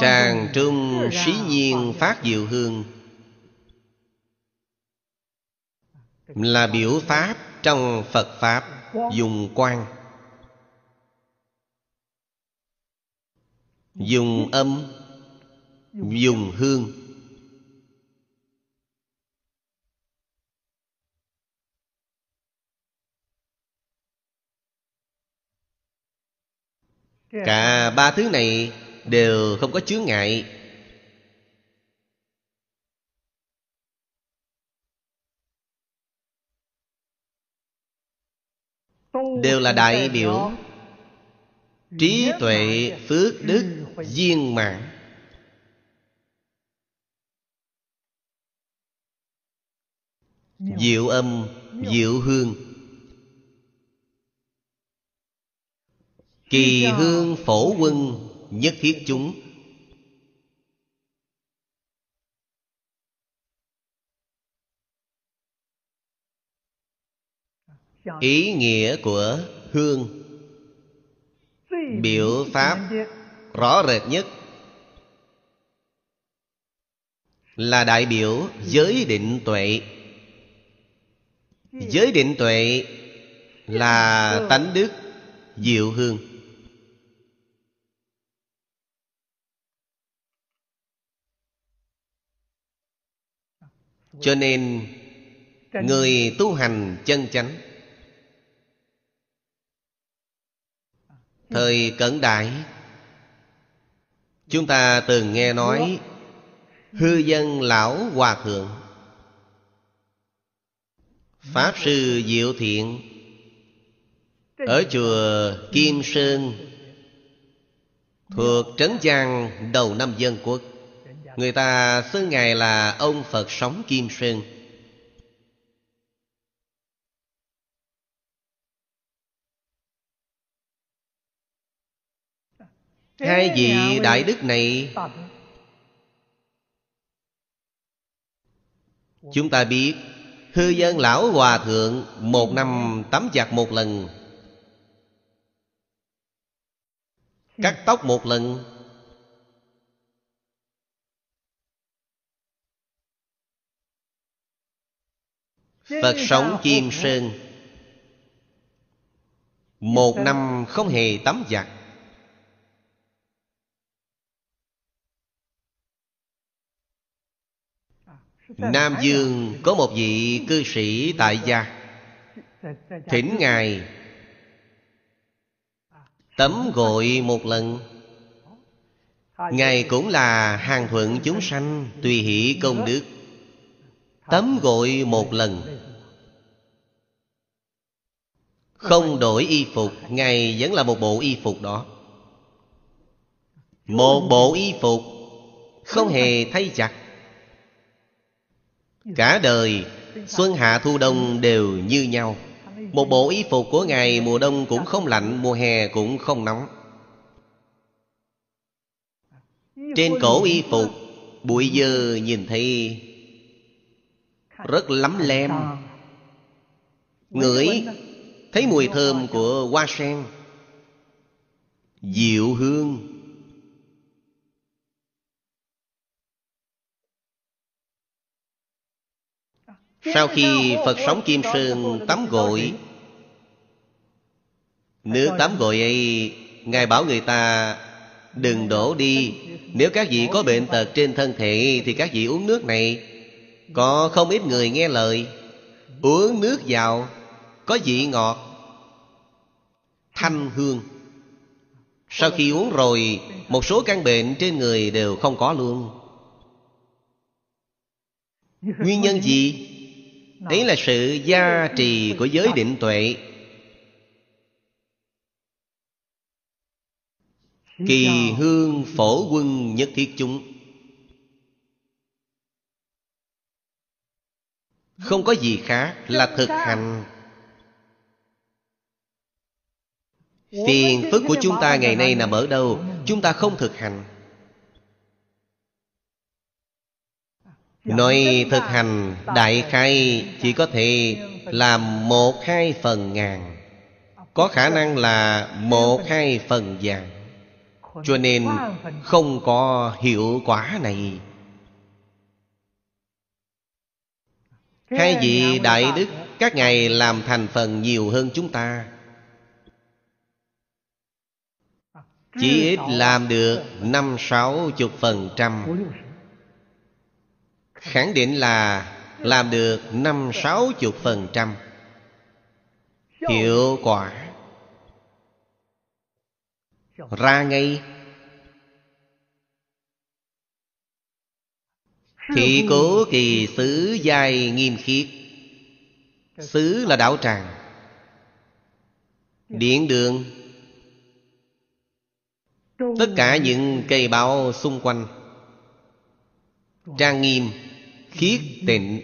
Tràng trung sĩ nhiên phát diệu hương Là biểu pháp trong Phật Pháp dùng quan Dùng âm, Dùng hương. Cả ba thứ này đều không có chướng ngại. Đều là đại biểu. Trí tuệ phước đức viên mãn. Diệu âm, diệu hương Kỳ hương phổ quân nhất thiết chúng. Ý nghĩa của hương. Biểu pháp rõ rệt nhất Là đại biểu giới định tuệ. Giới định tuệ là tánh đức diệu hương cho nên, người tu hành chân chánh, thời cận đại, chúng ta từng nghe nói, hư dân lão hòa thượng, pháp sư diệu thiện, ở chùa kim sơn, thuộc trấn giang đầu năm dân quốc người ta xưng ngài là ông phật sống kim sơn. Hai vị đại đức này chúng ta biết hư dân lão hòa thượng một năm tắm giặt một lần. Cắt tóc một lần phật sống kim sơn. Một năm không hề tắm giặt. Nam Dương có một vị cư sĩ tại gia. Thỉnh Ngài Tắm gội một lần. Ngài cũng là hàng thuận chúng sanh Tùy hỷ công đức Tắm gội một lần. Không đổi y phục Ngài vẫn là một bộ y phục đó. Một bộ y phục Không hề thay chặt, Cả đời Xuân hạ thu đông đều như nhau. Một bộ y phục của Ngài mùa đông cũng không lạnh Mùa hè cũng không nóng. Trên cổ y phục Bụi dơ nhìn thấy rất lắm lem. Ngửi Thấy mùi thơm của hoa sen. Diệu hương. Sau khi Phật sống Kim Sơn tắm gội. Nước tắm gội ấy Ngài bảo người ta Đừng đổ đi. Nếu các vị có bệnh tật trên thân thể Thì các vị uống nước này có không ít người nghe lời, Uống nước vào, Có vị ngọt, Thanh hương. Sau khi uống rồi, Một số căn bệnh trên người đều không có luôn. Nguyên nhân gì? Đấy là sự gia trì của giới định tuệ. Kỳ hương phổ quân nhất thiết chúng. Không có gì khác là thực hành. Phiền phức của chúng ta ngày nay nằm ở đâu? Chúng ta không thực hành. Nói thực hành đại khai Chỉ có thể làm một hai phần ngàn. Có khả năng là một hai phần vàng Cho nên không có hiệu quả này Hai vị đại đức Các ngài làm thành phần nhiều hơn chúng ta? Chỉ ít làm được năm sáu chục phần trăm. Khẳng định là làm được năm sáu chục phần trăm. Hiệu quả. ra ngay thị cố kỳ xứ dài nghiêm khiết. Xứ là đạo tràng. Điện đường. Tất cả những cây bao xung quanh. Trang nghiêm khiết tịnh.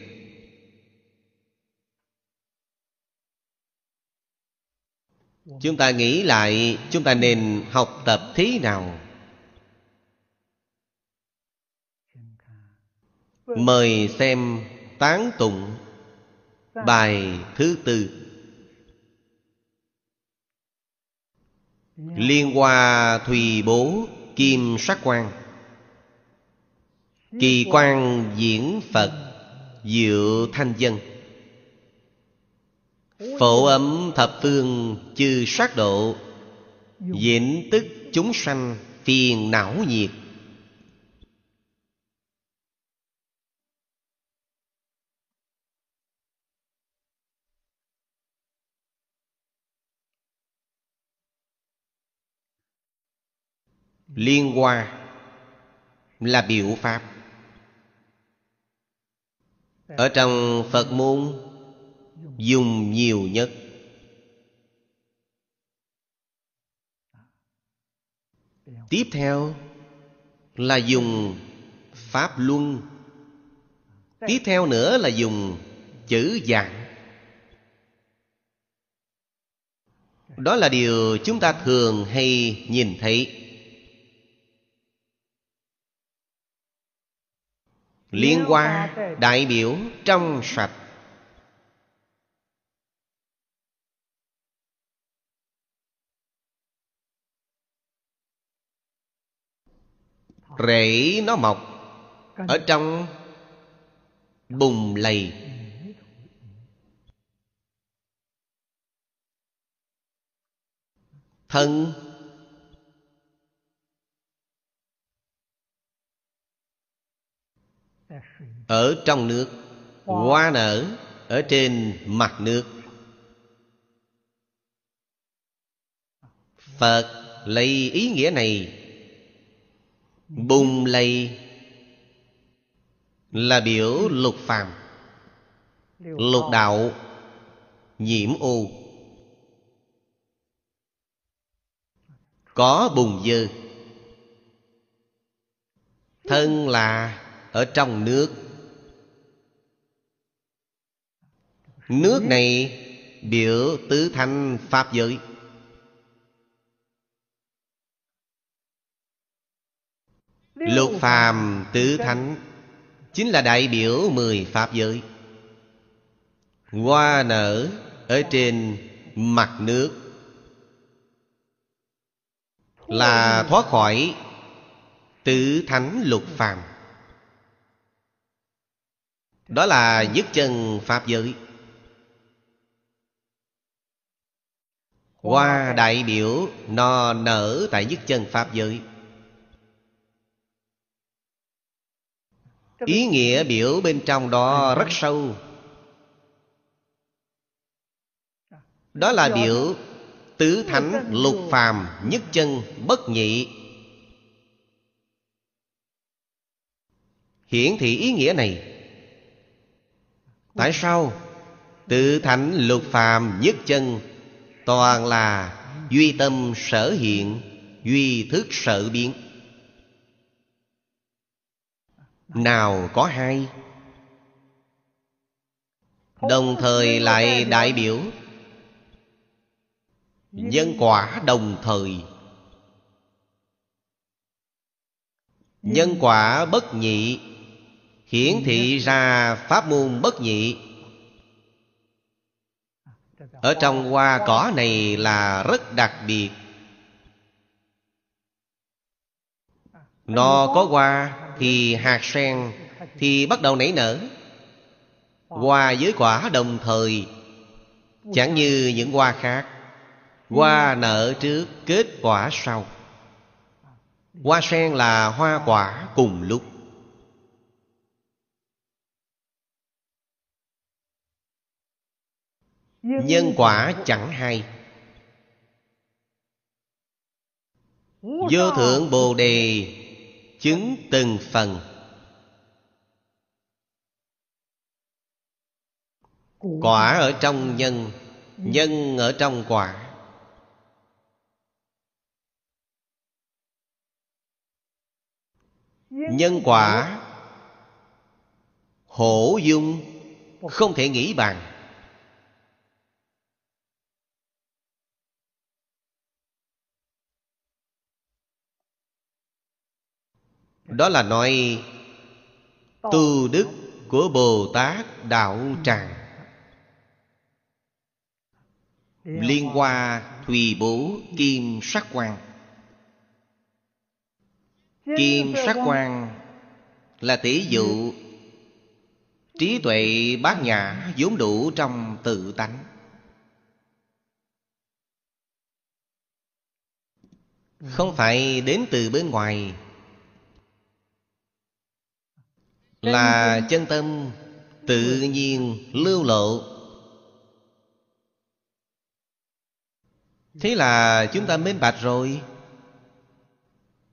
Chúng ta nghĩ lại chúng ta nên học tập thế nào mời xem tán tụng bài thứ tư. Liên hoa thùy bố kim sắc quan kỳ quan diễn phật diệu thanh dân. Phổ ấm thập phương chư sát độ diễn tức chúng sanh phiền não nhiệt. Liên hoa là biểu pháp. Ở trong phật môn, dùng nhiều nhất. Tiếp theo là dùng pháp luân. Tiếp theo nữa là dùng chữ dạng đó là điều chúng ta thường hay nhìn thấy. Liên hoa đại biểu trong sạch. Rễ nó mọc ở trong bùn lầy. Thân ở trong nước hoa nở ở trên mặt nước. Phật lấy ý nghĩa này bùng lầy là biểu lục phàm lục đạo nhiễm ô có bùn dơ. Thân là ở trong nước nước này biểu tứ thanh pháp giới. Lục phàm tứ thánh chính là đại biểu mười pháp giới. Hoa nở ở trên mặt nước là thoát khỏi tứ thánh lục phàm. Đó là dứt chân pháp giới. Hoa đại biểu nó nở tại dứt chân pháp giới. Ý nghĩa biểu bên trong đó rất sâu. Đó là biểu tứ thánh lục phàm nhất chân bất nhị. Hiển thị ý nghĩa này. Tại sao tự thánh lục phàm nhất chân toàn là duy tâm sở hiện, duy thức sở biến. Nào có hai? Đồng thời lại đại biểu. Nhân quả đồng thời. Nhân quả bất nhị. Hiển thị ra pháp môn bất nhị ở trong hoa cỏ này là rất đặc biệt. Nó có hoa thì hạt sen thì bắt đầu nảy nở. Hoa với quả đồng thời, chẳng như những hoa khác. Hoa nở trước, kết quả sau. Hoa sen là hoa quả cùng lúc. Nhân quả chẳng hay. Vô thượng Bồ Đề Chứng từng phần. Quả ở trong nhân Nhân ở trong quả. Nhân quả Hổ dung, Không thể nghĩ bàn. Đó là nói Tu đức của Bồ Tát Đạo Tràng. Liên hoa Thùy Bố Kim Sắc Quang. Kim Sắc Quang Là tỷ dụ Trí tuệ bát nhã vốn đủ trong tự tánh. Không phải đến từ bên ngoài Là chân tâm tự nhiên lưu lộ. Thế là chúng ta minh bạch rồi.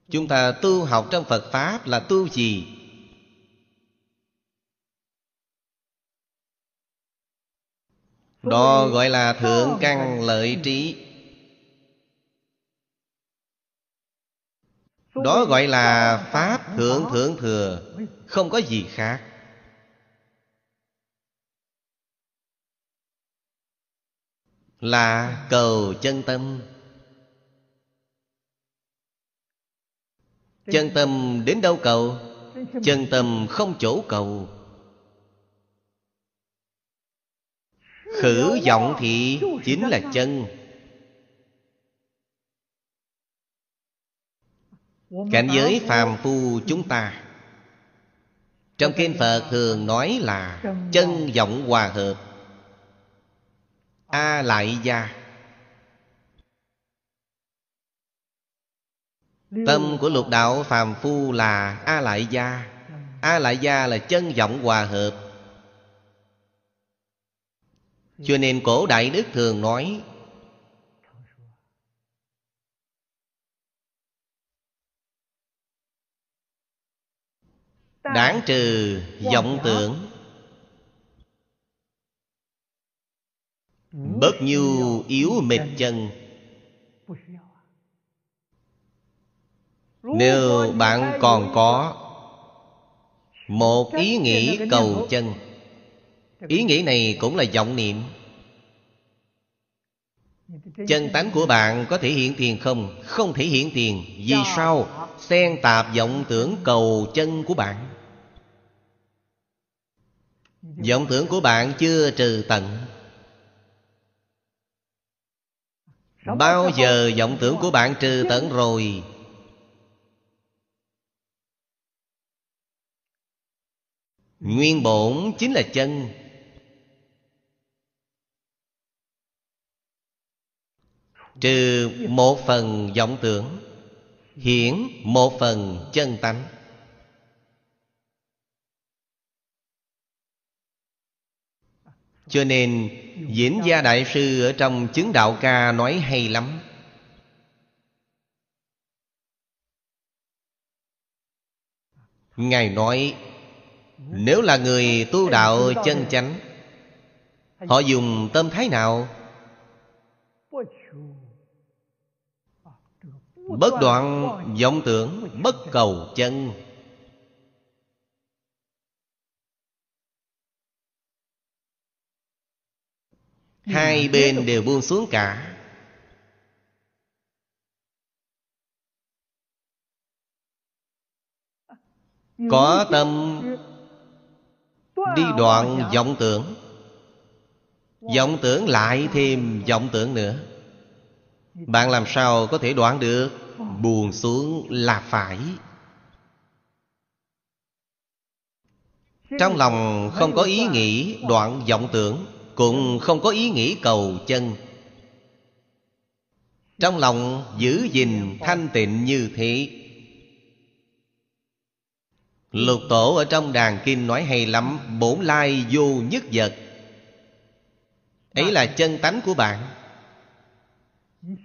Chúng ta tu học trong Phật Pháp là tu gì? Đó gọi là thượng căn lợi trí Đó gọi là Pháp thượng thượng thừa, Không có gì khác. Là cầu chân tâm. Chân tâm đến đâu cầu? Chân tâm không chỗ cầu. Khử vọng thì chính là chân. Cảnh giới phàm phu chúng ta. Trong kinh Phật thường nói là Chân vọng hòa hợp. A lại gia. Tâm của lục đạo phàm phu là A lại gia. A lại gia là chân vọng hòa hợp. Cho nên cổ đại đức thường nói Đáng trừ vọng tưởng. Bất nhu yếu mệt chân. Nếu bạn còn có Một ý nghĩ cầu chân Ý nghĩ này cũng là vọng niệm. Chân tánh của bạn có thể hiện tiền không? Không thể hiện tiền. Vì sao? Xen tạp vọng tưởng cầu chân của bạn vọng tưởng của bạn chưa trừ tận. Bao giờ vọng tưởng của bạn trừ tận rồi? Nguyên bổn chính là chân. Trừ một phần vọng tưởng hiển một phần chân tánh Cho nên, Diễn Gia Đại Sư ở trong chứng đạo ca nói hay lắm. Ngài nói, Nếu là người tu đạo chân chánh, Họ dùng tâm thái nào? Bất đoạn vọng tưởng, Bất cầu chân. Hai bên đều buông xuống cả. Có tâm Đi đoạn vọng tưởng. Vọng tưởng lại thêm vọng tưởng nữa. Bạn làm sao có thể đoạn được Buồn xuống là phải? Trong lòng không có ý nghĩ đoạn vọng tưởng cũng không có ý nghĩ cầu chân. Trong lòng giữ gìn thanh tịnh như thế. Lục tổ ở trong đàn kinh nói hay lắm, bổn lai vô nhất vật. Ấy là chân tánh của bạn.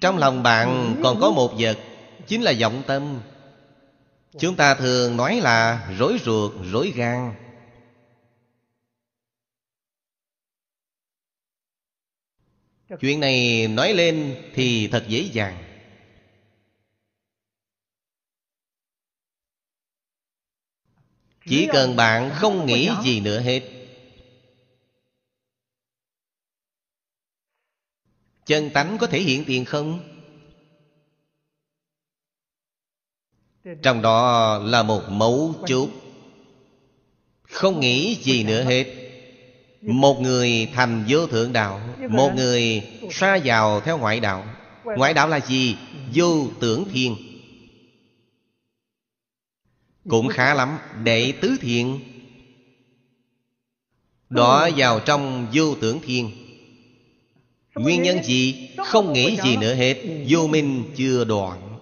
Trong lòng bạn còn có một vật, chính là vọng tâm. Chúng ta thường nói là rối ruột, rối gan. Chuyện này nói lên thì thật dễ dàng. Chỉ cần bạn không nghĩ gì nữa hết. Chân tánh có thể hiện tiền không? Trong đó là một mấu chốt. Không nghĩ gì nữa hết một người thành vô thượng đạo một người xa vào theo ngoại đạo. Ngoại đạo. là gì? Vô tưởng thiên cũng khá lắm đệ tứ thiện. Đọa vào trong vô tưởng thiên nguyên nhân gì? Không nghĩ gì nữa hết. Vô minh chưa đoạn.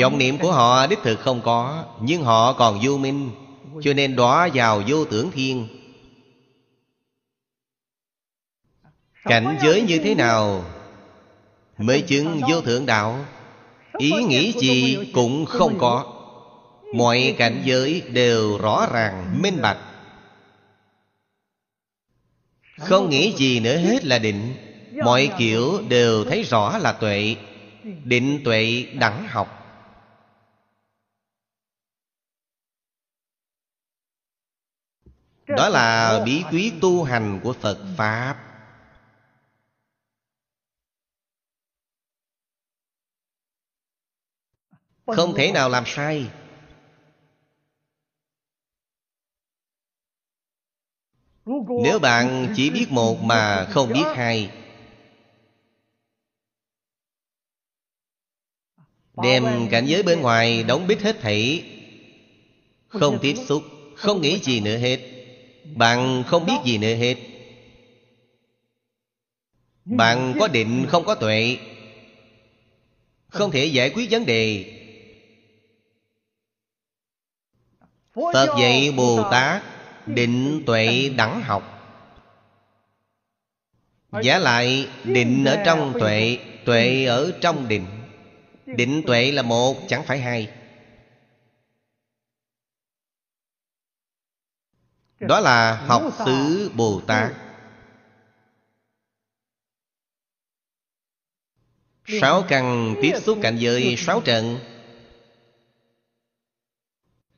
Vọng niệm của họ đích thực không có nhưng họ còn vô minh cho nên đọa vào vô tưởng thiên. Cảnh giới như thế nào mới chứng vô thượng đạo? Ý nghĩ gì cũng không có. mọi cảnh giới đều rõ ràng minh bạch. Không nghĩ gì nữa hết là định. Mọi kiểu đều thấy rõ là tuệ. Định tuệ đẳng học đó là bí quyết tu hành của phật pháp. Không thể nào làm sai. Nếu bạn chỉ biết một mà không biết hai, đem cảnh giới bên ngoài đóng bít hết thảy, không tiếp xúc, không nghĩ gì nữa hết bạn không biết gì nữa hết. Bạn có định, không có tuệ. Không thể giải quyết vấn đề. Phật dạy Bồ Tát Định tuệ đẳng học. Giả lại, định ở trong tuệ Tuệ ở trong định. Định tuệ là một, chẳng phải hai. Đó là học xứ Bồ Tát. Sáu căn tiếp xúc cảnh giới sáu trận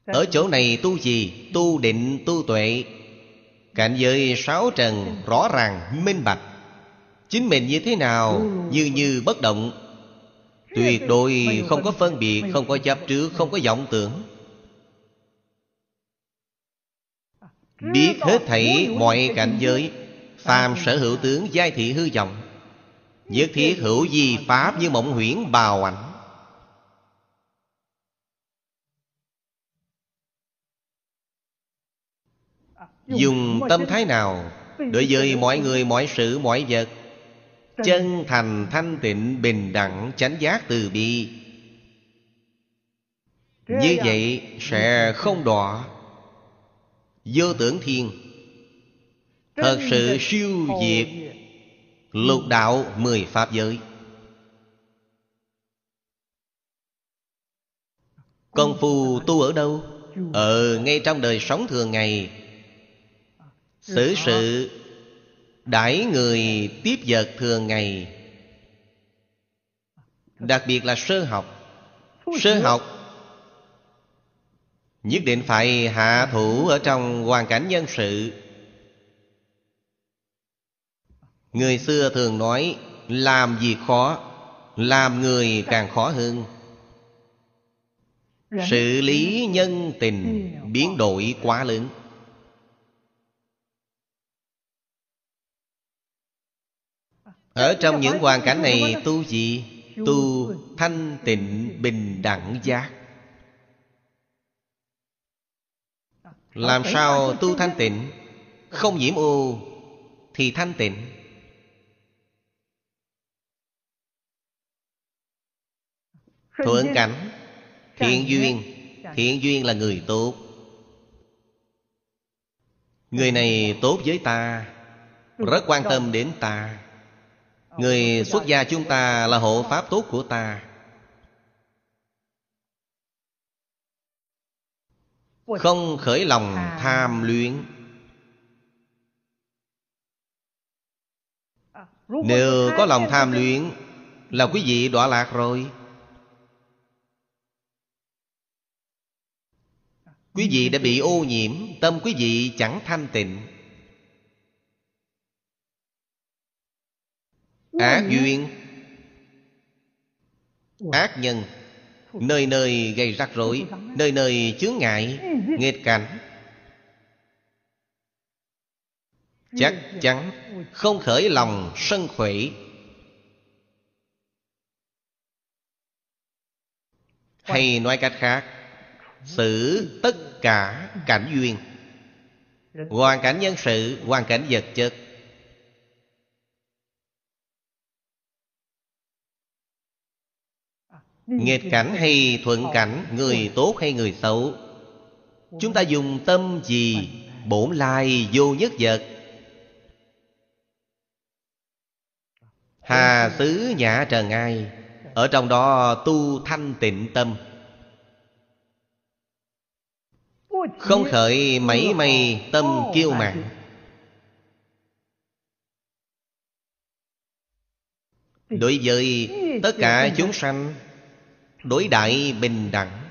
ở chỗ này tu gì? Tu định, tu tuệ. Cảnh giới sáu trần rõ ràng, minh bạch. Chính mình như thế nào Như như bất động. Tuyệt đối không có phân biệt Không có chấp trước, không có vọng tưởng Biết hết thảy mọi cảnh giới Phàm sở hữu tướng giai thị hư vọng. Nhất thiết hữu gì Pháp như mộng huyễn bào ảnh. Dùng tâm thái nào đối với mọi người mọi sự mọi vật? Chân thành thanh tịnh bình đẳng chánh giác từ bi. Như vậy sẽ không đọa vô tưởng thiên. Thật sự siêu diệt. lục đạo mười pháp giới. Công phu tu ở đâu? Ở ngay trong đời sống thường ngày. Xử sự đãi người tiếp vật thường ngày. Đặc biệt là sơ học. Sơ học nhất định phải hạ thủ ở trong hoàn cảnh nhân sự. Người xưa thường nói làm việc khó làm người càng khó hơn. Xử lý nhân tình biến đổi quá lớn. Ở trong những hoàn cảnh này tu gì? Tu thanh tịnh bình đẳng giác Làm sao tu thanh tịnh? Không nhiễm ô Thì thanh tịnh. Thuận cảnh Thiện duyên Thiện duyên là người tốt. Người này tốt với ta Rất quan tâm đến ta. Người xuất gia chúng ta là hộ pháp tốt của ta Không khởi lòng tham luyện Nếu có lòng tham luyện Là quý vị đọa lạc rồi. Quý vị đã bị ô nhiễm Tâm quý vị chẳng thanh tịnh. Ác duyên. Ác nhân Nơi nơi gây rắc rối, Nơi nơi chướng ngại, Nghịch cảnh. Chắc chắn Không khởi lòng sân khuỷ Hay nói cách khác, Xử tất cả cảnh duyên. Hoàn cảnh nhân sự, Hoàn cảnh vật chất. Nghịch cảnh hay thuận cảnh Người tốt hay người xấu? Chúng ta dùng tâm gì? Bổn lai vô nhất vật. Hà xứ nhã trần ai? Ở trong đó tu thanh tịnh tâm. Không khởi mấy mây tâm kiêu mạn. Đối với tất cả chúng sanh Đối đại bình đẳng.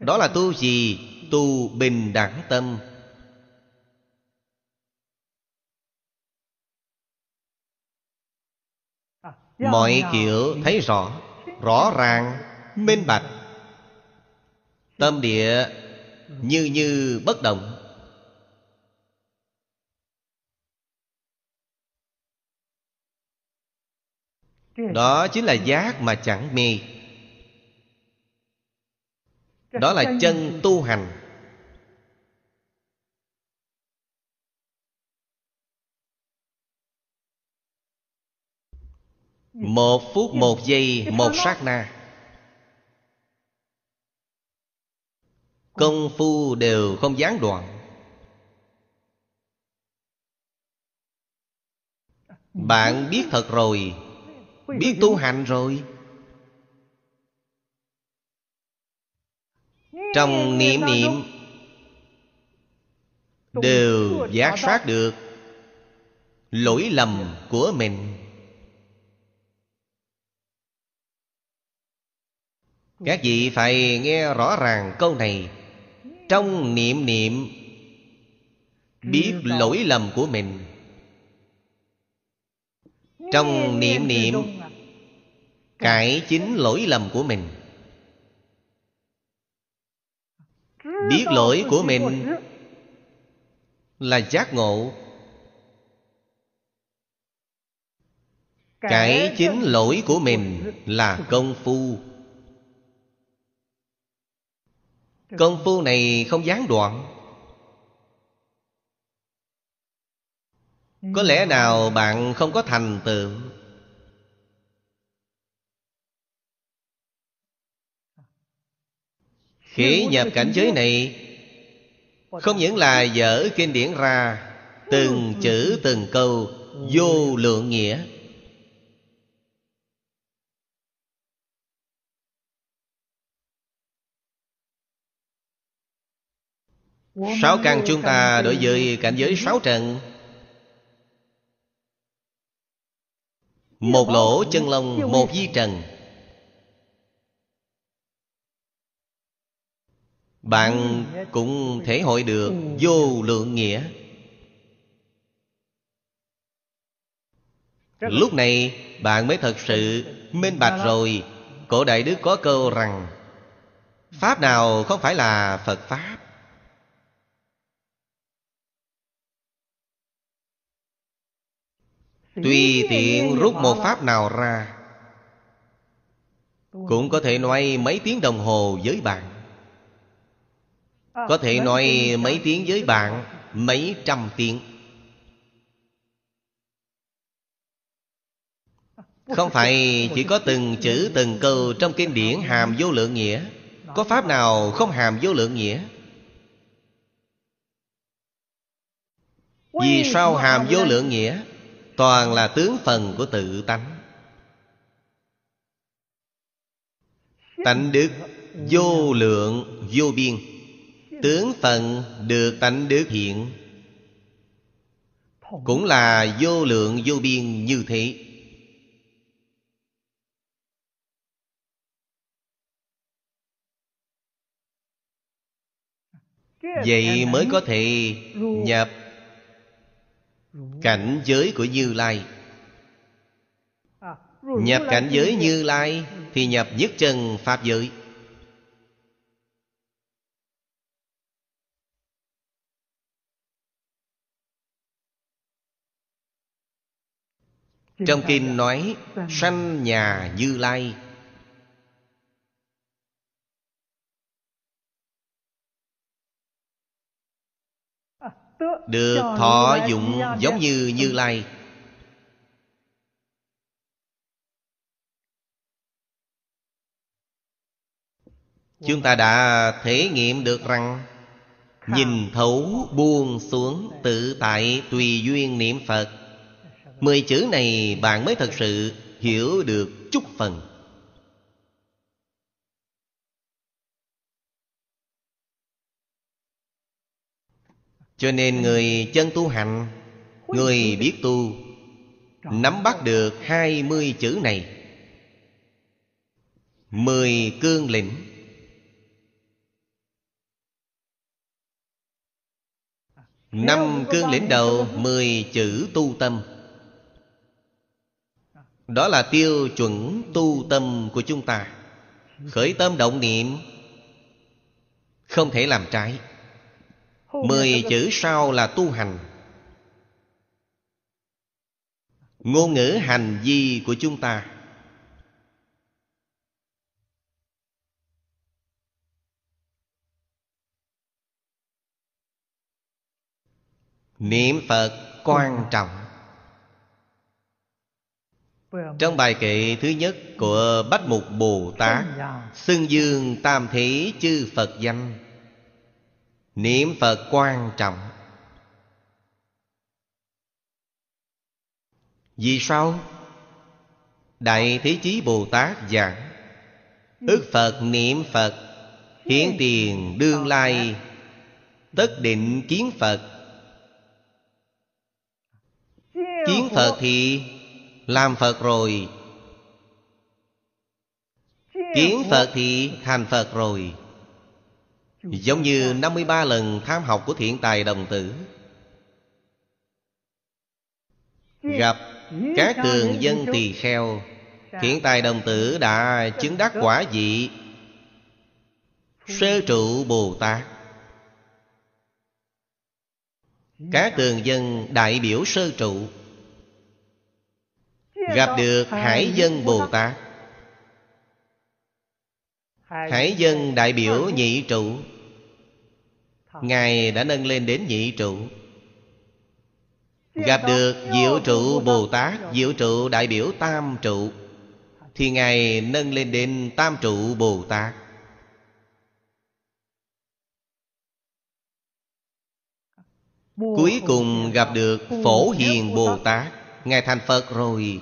Đó là tu gì? Tu bình đẳng tâm. Mọi kiểu thấy rõ Rõ ràng, Minh bạch. Tâm địa Như như bất động. Đó chính là giác mà chẳng mê. Đó là chân tu hành. Một phút một giây một sát na. Công phu đều không gián đoạn. Bạn biết thật rồi. Biết tu hành rồi Trong niệm niệm Đều giác soát được Lỗi lầm của mình. Các vị phải nghe rõ ràng câu này. Trong niệm niệm Biết lỗi lầm của mình. Trong niệm niệm Cải chính lỗi lầm của mình Biết lỗi của mình Là giác ngộ. Cải chính lỗi của mình là công phu. Công phu này không gián đoạn. Có lẽ nào bạn không có thành tựu Khi nhập cảnh giới này Không những là dở kinh điển ra Từng chữ từng câu Vô lượng nghĩa. Sáu căn chúng ta đối với cảnh giới sáu trần Một lỗ chân lông một di trần Bạn cũng thể hội được vô lượng nghĩa. Lúc này, bạn mới thật sự minh bạch rồi. Cổ Đại Đức có câu rằng, Pháp nào không phải là Phật Pháp? Tùy tiện rút một pháp nào ra, Cũng có thể nói mấy tiếng đồng hồ với bạn. Có thể nói mấy tiếng với bạn Mấy trăm tiếng. Không phải chỉ có từng chữ từng câu Trong kinh điển hàm vô lượng nghĩa. Có pháp nào không hàm vô lượng nghĩa? Vì sao hàm vô lượng nghĩa? Toàn là tướng phần của tự tánh. Tánh đức vô lượng vô biên Tướng phận được tánh đức hiện. Cũng là vô lượng vô biên như thế. Vậy mới có thể nhập cảnh giới của Như Lai. Nhập cảnh giới Như Lai Thì nhập nhất chân Pháp giới. Trong kinh nói Sanh nhà Như Lai. Được thọ dụng giống như Như Lai. Chúng ta đã thể nghiệm được rằng Nhìn thấu buông xuống tự tại tùy duyên niệm Phật Mười chữ này bạn mới thật sự hiểu được chút phần. Cho nên người chân tu hành, Người biết tu, Nắm bắt được hai mươi chữ này. Mười cương lĩnh. Năm cương lĩnh đầu, Mười chữ tu tâm. Đó là tiêu chuẩn tu tâm của chúng ta. Khởi tâm động niệm, Không thể làm trái. Mười chữ sau là tu hành. Ngôn ngữ hành vi của chúng ta. Niệm Phật quan trọng. Trong bài kệ thứ nhất của Bách Mục Bồ Tát Xưng dương tam thế chư Phật danh. Niệm Phật quan trọng. Vì sao? Đại Thế Chí Bồ Tát giảng Ước Phật niệm Phật Hiến tiền đương lai. Tất định kiến Phật. Kiến Phật thì làm Phật rồi. Kiến Phật thì thành Phật rồi. Giống như 53 lần tham học của thiện tài đồng tử. Gặp các tường dân tỳ kheo, Thiện tài đồng tử đã chứng đắc quả vị. Sơ trụ Bồ Tát. Các tường dân đại biểu sơ trụ. Gặp được Hải dân Bồ Tát. Hải dân đại biểu nhị trụ. Ngài đã nâng lên đến nhị trụ. Gặp được diệu trụ Bồ Tát Diệu trụ đại biểu tam trụ Thì Ngài nâng lên đến tam trụ Bồ Tát. Cuối cùng gặp được Phổ Hiền Bồ Tát. Ngài thành Phật rồi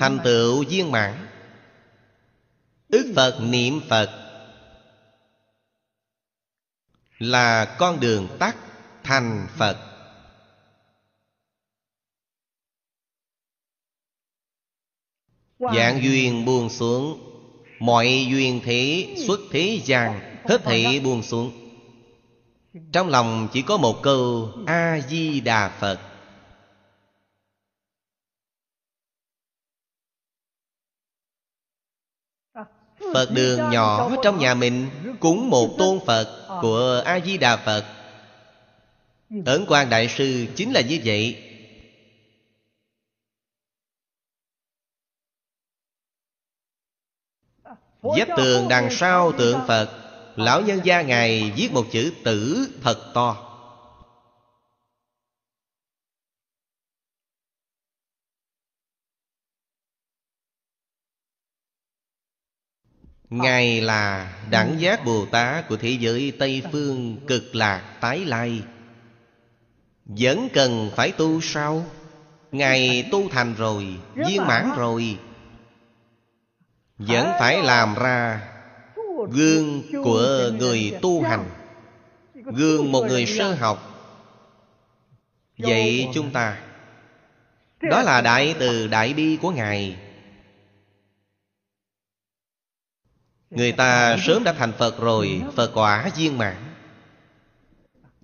Thành tựu viên mãn. Ức Phật, niệm Phật là con đường tắt thành phật. Dạng duyên buông xuống, mọi duyên thế xuất thế gian, hết thảy buông xuống. Trong lòng chỉ có một câu a di đà phật. Phật đường nhỏ trong nhà mình Cúng một tôn Phật của A-di-đà Phật. Ấn quan Đại Sư chính là như vậy. Dép tường đằng sau tượng Phật, Lão nhân gia Ngài viết một chữ tử thật to. Ngài là đẳng giác Bồ Tát của thế giới Tây Phương cực lạc tái lai. Vẫn cần phải tu sao? Ngài tu thành rồi, Viên mãn rồi. Vẫn phải làm ra Gương của người tu hành, Gương một người sơ học. Vậy chúng ta, Đó là đại từ đại bi của Ngài. Người ta sớm đã thành Phật rồi, Phật quả viên mãn.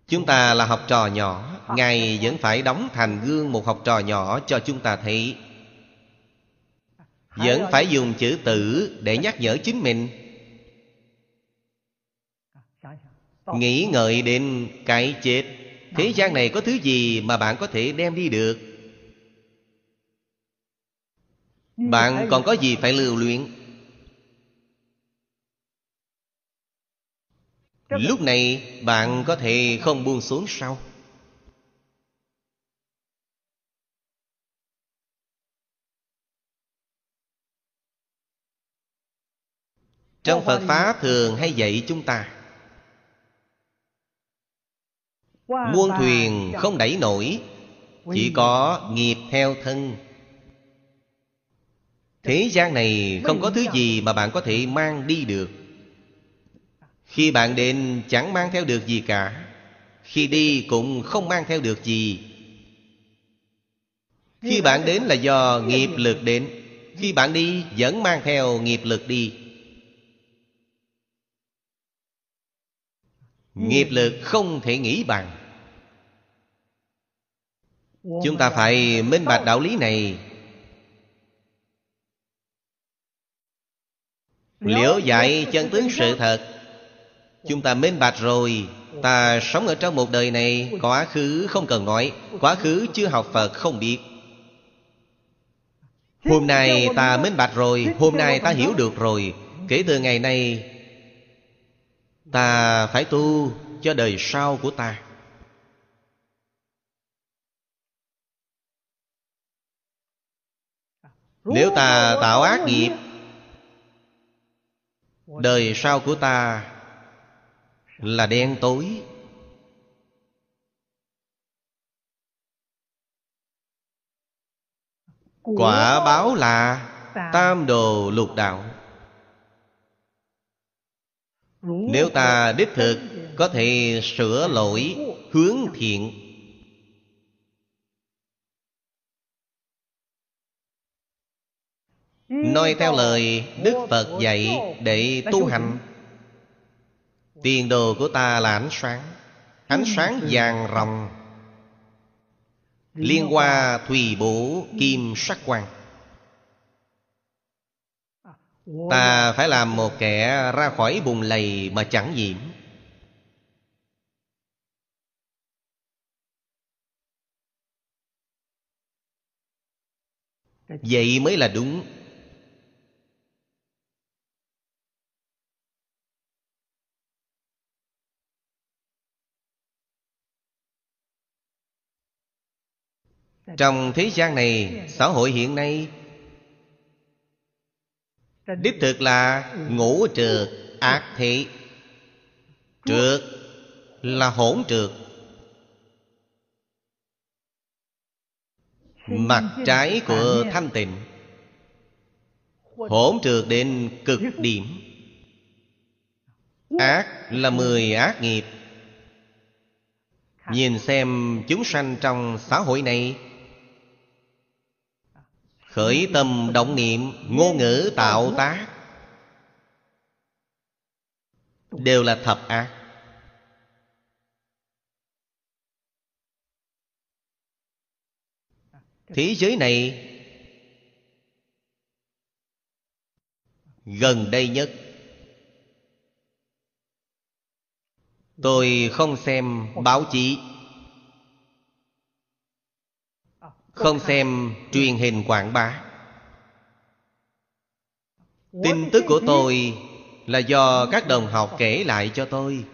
Chúng ta là học trò nhỏ, Ngài vẫn phải đóng thành gương một học trò nhỏ cho chúng ta thấy. Vẫn phải dùng chữ tử để nhắc nhở chính mình. Nghĩ ngợi đến cái chết, Thế gian này có thứ gì mà bạn có thể đem đi được? Bạn còn có gì phải lưu luyện Lúc này bạn có thể không buông xuống sau Trong Phật Pháp thường hay dạy chúng ta Muôn thuyền không đẩy nổi Chỉ có nghiệp theo thân. Thế gian này không có thứ gì mà bạn có thể mang đi được khi bạn đến chẳng mang theo được gì cả, Khi đi cũng không mang theo được gì. Khi bạn đến là do nghiệp lực đến, Khi bạn đi vẫn mang theo nghiệp lực đi. Nghiệp lực không thể nghĩ bằng. Chúng ta phải minh bạch đạo lý này. Liễu dạy chân tướng sự thật. Chúng ta minh bạch rồi. Ta sống ở trong một đời này Quá khứ không cần nói, Quá khứ chưa học Phật không biết. Hôm nay ta minh bạch rồi, Hôm nay ta hiểu được rồi. Kể từ ngày nay, Ta phải tu cho đời sau của ta. Nếu ta tạo ác nghiệp, Đời sau của ta là đen tối. Quả báo là Tam đồ lục đạo. Nếu ta đích thực Có thể sửa lỗi Hướng thiện. Nói theo lời Đức Phật dạy Để tu hành Tiền đồ của ta là ánh sáng. Ánh sáng vàng ròng. Liên hoa thùy bổ kim sắc quang. Ta phải làm một kẻ ra khỏi bùn lầy mà chẳng nhiễm. Vậy mới là đúng. Trong thế gian này, Xã hội hiện nay, Đích thực là ngũ trượt ác thị Trượt là hỗn trượt Mặt trái của thanh tịnh, Hỗn trượt đến cực điểm. Ác là mười ác nghiệp. Nhìn xem chúng sanh trong xã hội này Khởi tâm động niệm Ngôn ngữ tạo tác. Đều là thập ác. Thế giới này Gần đây nhất. Tôi không xem báo chí. Không xem truyền hình quảng bá. Tin tức của tôi Là do các đồng học kể lại cho tôi.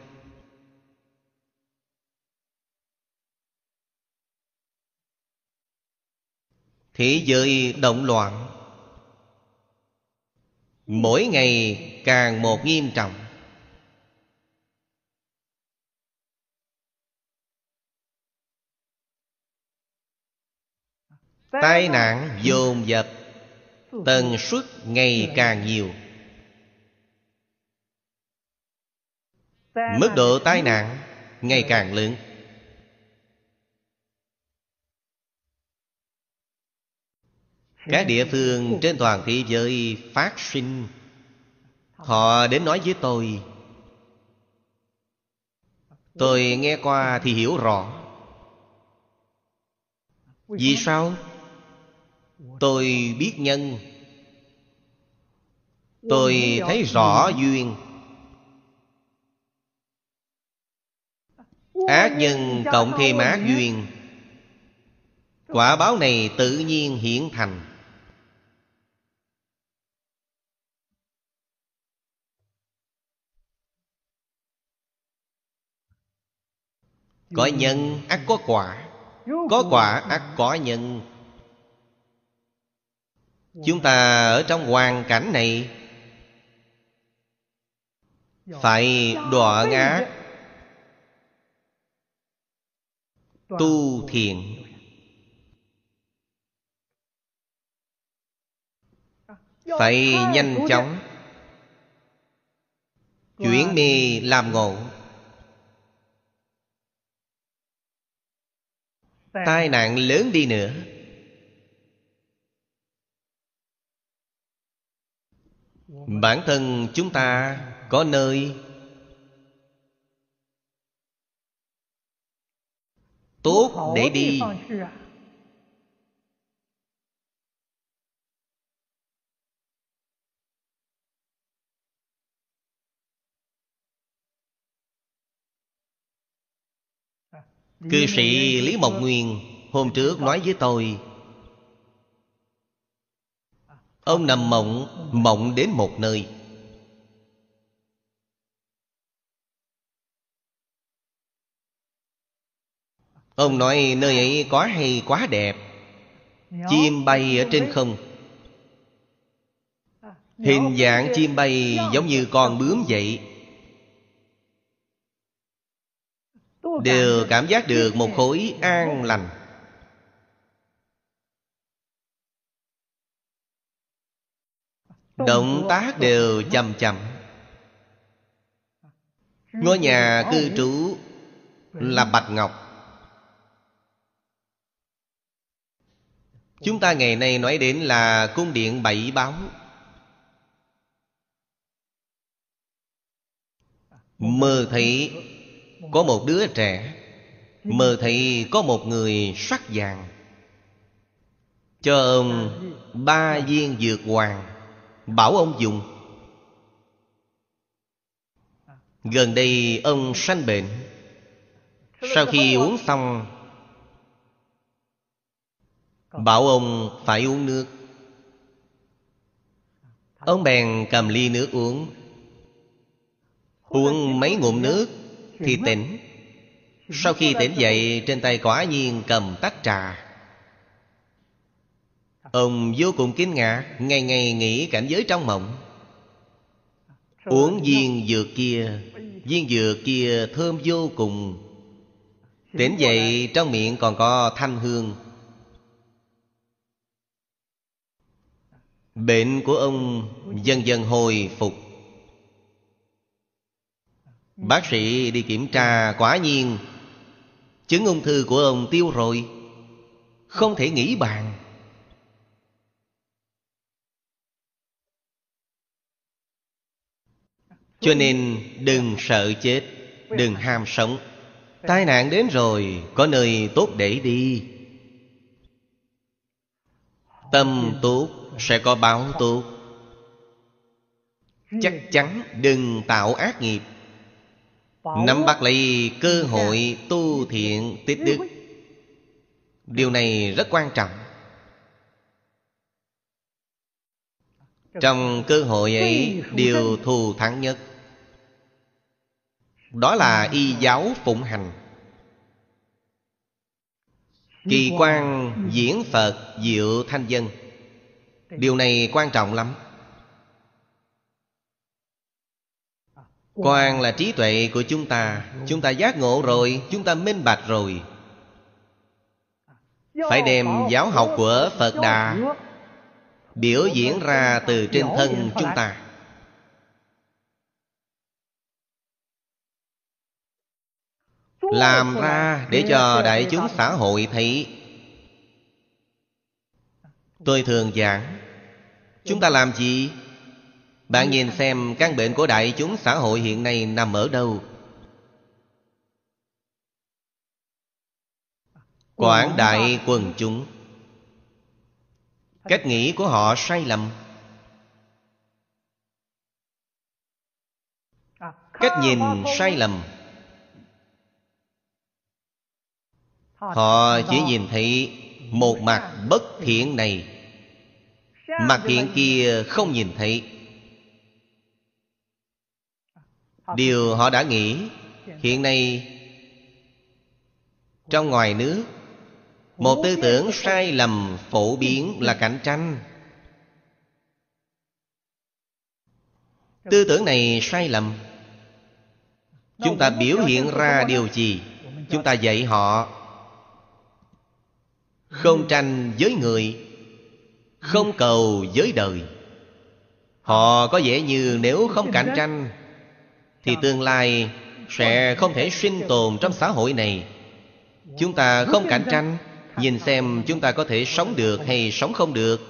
Thế giới động loạn. Mỗi ngày càng một nghiêm trọng. Tai nạn dồn dập, Tần suất ngày càng nhiều. Mức độ tai nạn ngày càng lớn. Các địa phương trên toàn thế giới phát sinh, Họ đến nói với tôi Tôi nghe qua thì hiểu rõ. Vì sao? Tôi biết nhân. Tôi thấy rõ duyên. Ác nhân cộng thêm ác duyên. Quả báo này tự nhiên hiển thành. Có nhân, ác có quả. Có quả, ác có nhân. Chúng ta ở trong hoàn cảnh này Phải đọa ngã Tu thiện Phải nhanh chóng Chuyển mê làm ngộ. Tai nạn lớn đi nữa. Bản thân chúng ta có nơi tốt để đi. Cư sĩ Lý Mộc Nguyên Hôm trước nói với tôi Ông nằm mộng Mộng đến một nơi. Ông nói, nơi ấy quá hay, quá đẹp. Chim bay ở trên không. Hình dạng chim bay giống như con bướm vậy. Đều cảm giác được một khối an lành. Động tác đều chậm chậm. Ngôi nhà cư trú là bạch ngọc. Chúng ta ngày nay nói đến là cung điện bảy báo mơ thấy có một đứa trẻ mơ thấy có một người sắc vàng. Cho ông ba viên dược hoàng bảo ông dùng. Gần đây ông sanh bệnh. Sau khi uống xong, bảo ông phải uống nước. Ông bèn cầm ly nước uống. Uống mấy ngụm nước thì tỉnh. Sau khi tỉnh dậy, Trên tay quả nhiên cầm tách trà. Ông vô cùng kinh ngạc, Ngày ngày nghĩ cảnh giới trong mộng. Uống viên dược kia, Viên dược kia thơm vô cùng. Tỉnh dậy, trong miệng còn có thanh hương. Bệnh của ông dần dần hồi phục. Bác sĩ đi kiểm tra quả nhiên. Chứng ung thư của ông tiêu rồi. Không thể nghĩ bàn. Cho nên đừng sợ chết, Đừng ham sống. Tai nạn đến rồi, Có nơi tốt để đi. Tâm tốt sẽ có báo tốt. Chắc chắn đừng tạo ác nghiệp. Nắm bắt lấy cơ hội tu thiện tích đức. Điều này rất quan trọng. Trong cơ hội ấy, Điều thù thắng nhất. Đó là y giáo phụng hành. Kỳ quan diễn Phật diệu thanh dân. Điều này quan trọng lắm. Quan là trí tuệ của chúng ta. Chúng ta giác ngộ rồi Chúng ta minh bạch rồi. Phải đem giáo học của phật đà biểu diễn ra từ trên thân chúng ta làm ra để cho đại chúng xã hội thấy. Tôi thường giảng chúng ta làm gì? Bạn nhìn xem căn bệnh của đại chúng xã hội hiện nay nằm ở đâu? Quảng đại quần chúng. Cách nghĩ của họ sai lầm. Cách nhìn sai lầm họ chỉ nhìn thấy một mặt bất thiện này. Mặt thiện kia không nhìn thấy. Điều họ đã nghĩ hiện nay trong ngoài nước một tư tưởng sai lầm phổ biến là cạnh tranh. Tư tưởng này sai lầm. Chúng ta biểu hiện ra điều gì? chúng ta. dạy họ không tranh với người không cầu với đời. Họ có vẻ như nếu không cạnh tranh thì tương lai sẽ không thể sinh tồn trong xã hội này. Chúng ta không cạnh tranh nhìn xem chúng ta có thể sống được hay sống không được.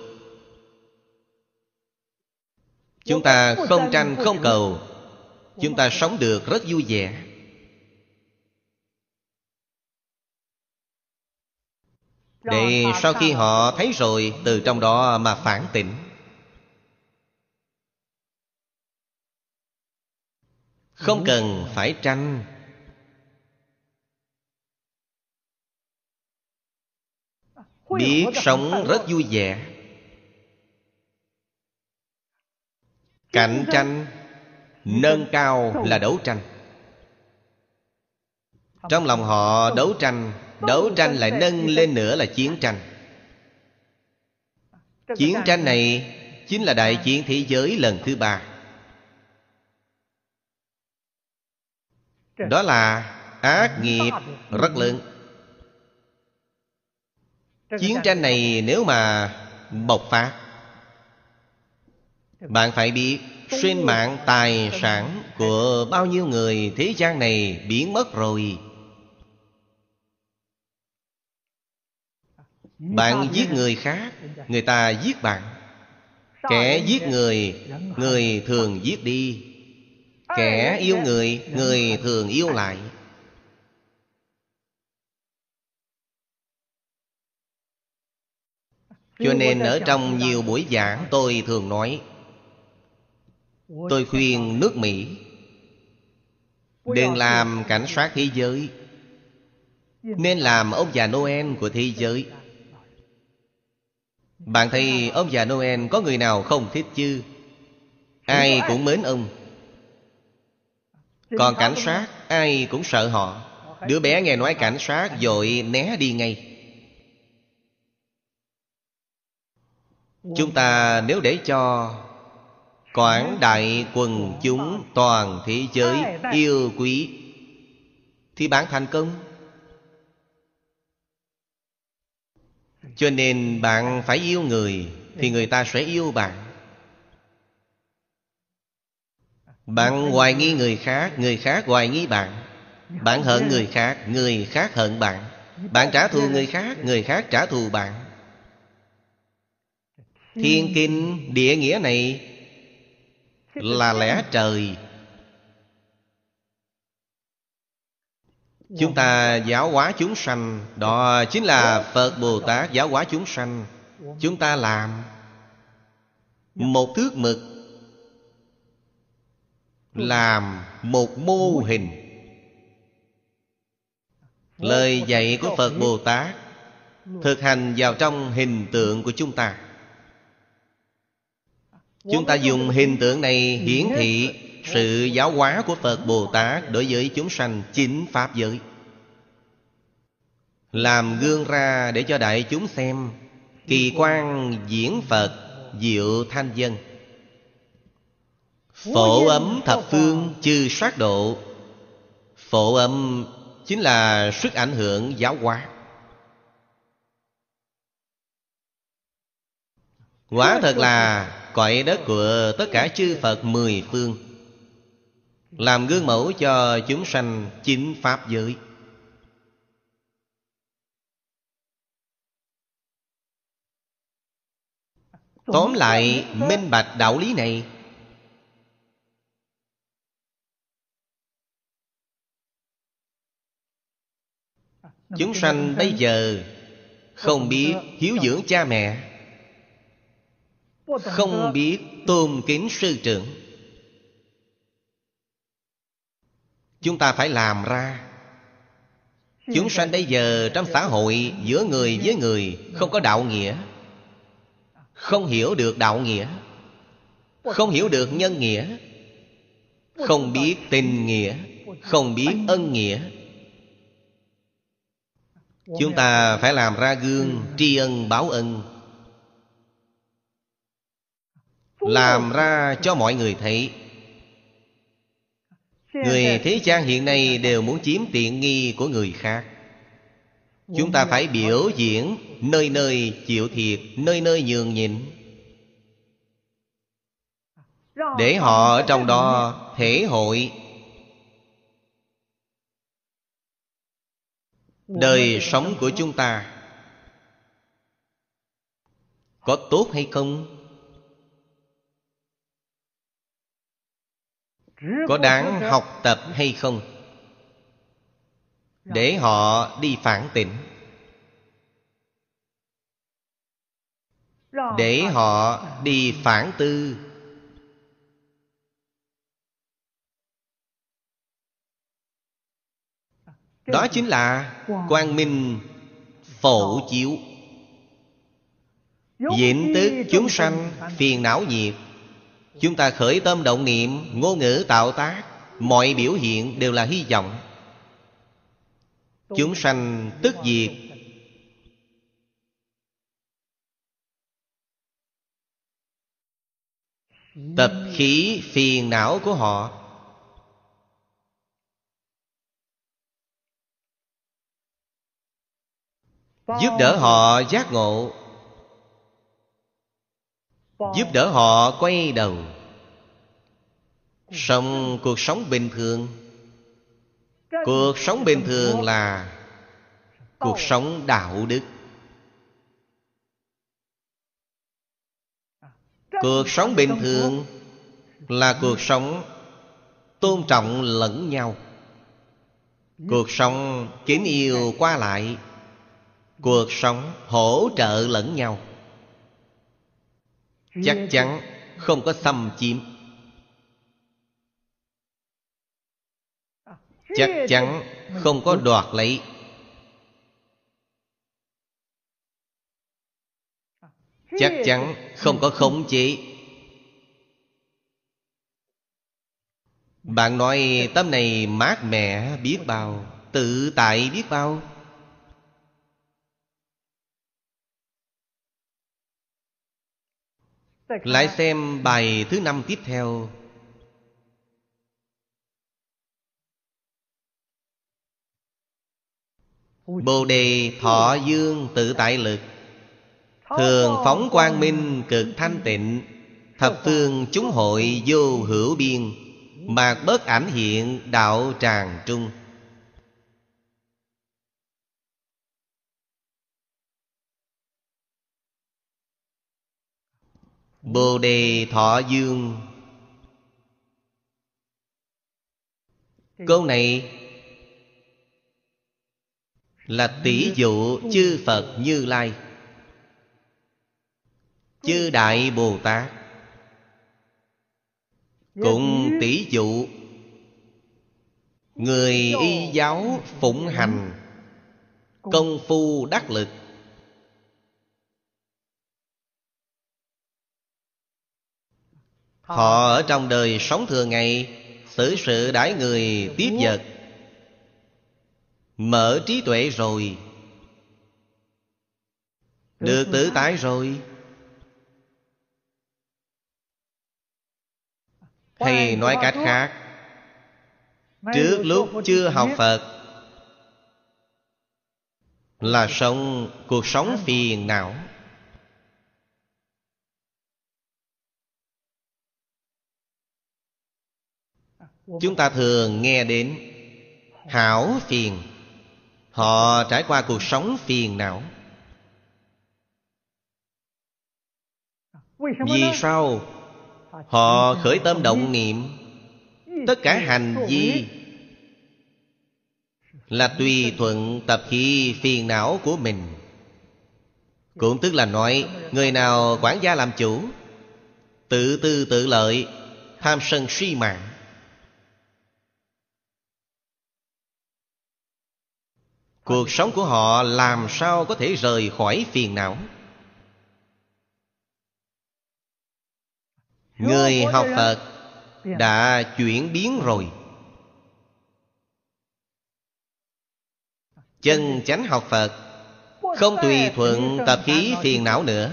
Chúng ta không tranh không cầu. chúng ta sống được rất vui vẻ để sau khi họ thấy rồi từ trong đó mà phản tỉnh. Không cần phải tranh. Biết sống rất vui vẻ. Cạnh tranh nâng cao là đấu tranh. Trong lòng họ đấu tranh đấu tranh lại nâng lên nữa là chiến tranh. Chiến tranh này chính là đại chiến thế giới lần thứ ba. Đó là ác nghiệp rất lớn. Chiến tranh này nếu mà bộc phát, bạn phải biết sinh mạng tài sản của bao nhiêu người thế gian này biến mất rồi. Bạn giết người khác, người ta giết bạn. Kẻ giết người người thường giết đi. Kẻ yêu người người thường yêu lại. Cho nên ở trong nhiều buổi giảng tôi thường nói, tôi khuyên nước mỹ, đừng làm cảnh sát thế giới, nên làm ông già noel của thế giới bạn thấy ông già noel có người nào không thích chứ? Ai cũng mến ông. Còn cảnh sát ai cũng sợ họ. Đứa bé nghe nói cảnh sát dội né đi ngay. Chúng ta nếu để cho quảng đại quần chúng toàn thế giới yêu quý thì bạn thành công cho nên bạn phải yêu người thì người ta sẽ yêu bạn. Bạn hoài nghi người khác người khác hoài nghi bạn. Bạn hận người khác người khác hận bạn. Bạn trả thù người khác người khác trả thù bạn. Thiên kinh địa nghĩa này là lẽ trời. Chúng ta giáo hóa chúng sanh, đó chính là phật bồ tát giáo hóa chúng sanh. Chúng ta làm một thước mực, làm một mô hình. Lời dạy của phật bồ tát thực hành vào trong hình tượng của chúng ta. Chúng ta dùng hình tượng này hiển thị sự giáo hóa của phật bồ tát đối với chúng sanh chính pháp giới. Làm gương ra để cho đại chúng xem kỳ quan diễn phật diệu thanh dân. Phổ ấm thập phương chư sát độ. Phổ âm chính là sức ảnh hưởng giáo hóa. Quả thật là cõi đất của tất cả chư Phật mười phương làm gương mẫu cho chúng sanh chính Pháp giới. Tóm lại, minh bạch đạo lý này. Chúng sanh bây giờ Không biết hiếu dưỡng cha mẹ, Không biết tôn kính sư trưởng. Chúng ta phải làm ra. Chúng sanh bây giờ trong xã hội Giữa người với người Không có đạo nghĩa. Không hiểu được đạo nghĩa. Không hiểu được nhân nghĩa. Không biết tình nghĩa. Không biết ân nghĩa. Chúng ta phải làm ra gương tri ân báo ân. Làm ra cho mọi người thấy Người thế gian hiện nay đều muốn chiếm tiện nghi của người khác. Chúng ta phải biểu diễn Nơi nơi chịu thiệt Nơi nơi nhường nhịn. Để họ ở trong đó thể hội. Đời sống của chúng ta Có tốt hay không? Có đáng học tập hay không? Để họ đi phản tỉnh. Để họ đi phản tư. Đó chính là quang minh phổ chiếu. Diện tức chúng sanh phiền não nhiệt Chúng ta khởi tâm động niệm Ngôn ngữ tạo tác Mọi biểu hiện đều là hy vọng. Chúng sanh tức diệt. Tập khí phiền não của họ. Giúp đỡ họ giác ngộ Giúp đỡ họ quay đầu. Sống cuộc sống bình thường. Cuộc sống bình thường là Cuộc sống đạo đức. Cuộc sống bình thường Là cuộc sống Tôn trọng lẫn nhau. Cuộc sống kính yêu qua lại. Cuộc sống hỗ trợ lẫn nhau. Chắc chắn không có xâm chiếm. Chắc chắn không có đoạt lấy. Chắc chắn không có khống chế. Bạn nói tâm này mát mẻ biết bao Tự tại biết bao Lại xem bài thứ năm tiếp theo. Bồ đề thọ dương tự tại lực. Thường phóng quang minh cực thanh tịnh. Thập phương chúng hội vô hữu biên. Mạc bất ảnh hiện đạo tràng trung Bồ đề thọ dương. Câu này Là tỷ dụ chư Phật Như Lai, Chư Đại Bồ Tát. Cũng tỷ dụ Người y giáo phụng hành, Công phu đắc lực Họ ở trong đời sống thường ngày xử sự đãi người tiếp vật. Mở trí tuệ rồi. Được tự tại rồi. Hay nói cách khác. Trước lúc chưa học Phật Là sống cuộc sống phiền não chúng ta thường nghe đến hảo phiền. Họ trải qua cuộc sống phiền não. Vì sao họ khởi tâm động niệm? Tất cả hành vi là tùy thuận tập khí phiền não của mình. Cũng tức là nói, người nào quản gia làm chủ, tự tư tự lợi, tham sân suy mạng. Cuộc sống của họ làm sao có thể rời khỏi phiền não? Người học phật đã chuyển biến rồi. Chân chánh học phật không tùy thuận tập khí phiền não nữa.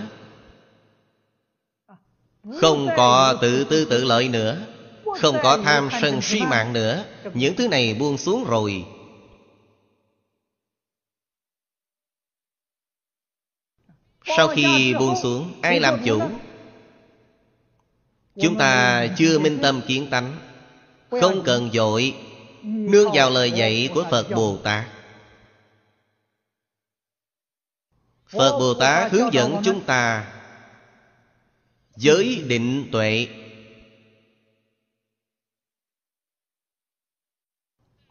Không có tự tư tự lợi nữa. Không có tham sân suy mạng nữa. Những thứ này buông xuống rồi. Sau khi buông xuống, ai làm chủ? Chúng ta chưa minh tâm kiến tánh, không cần dội, nương vào lời dạy của phật bồ tát. Phật bồ tát hướng dẫn chúng ta giới định tuệ.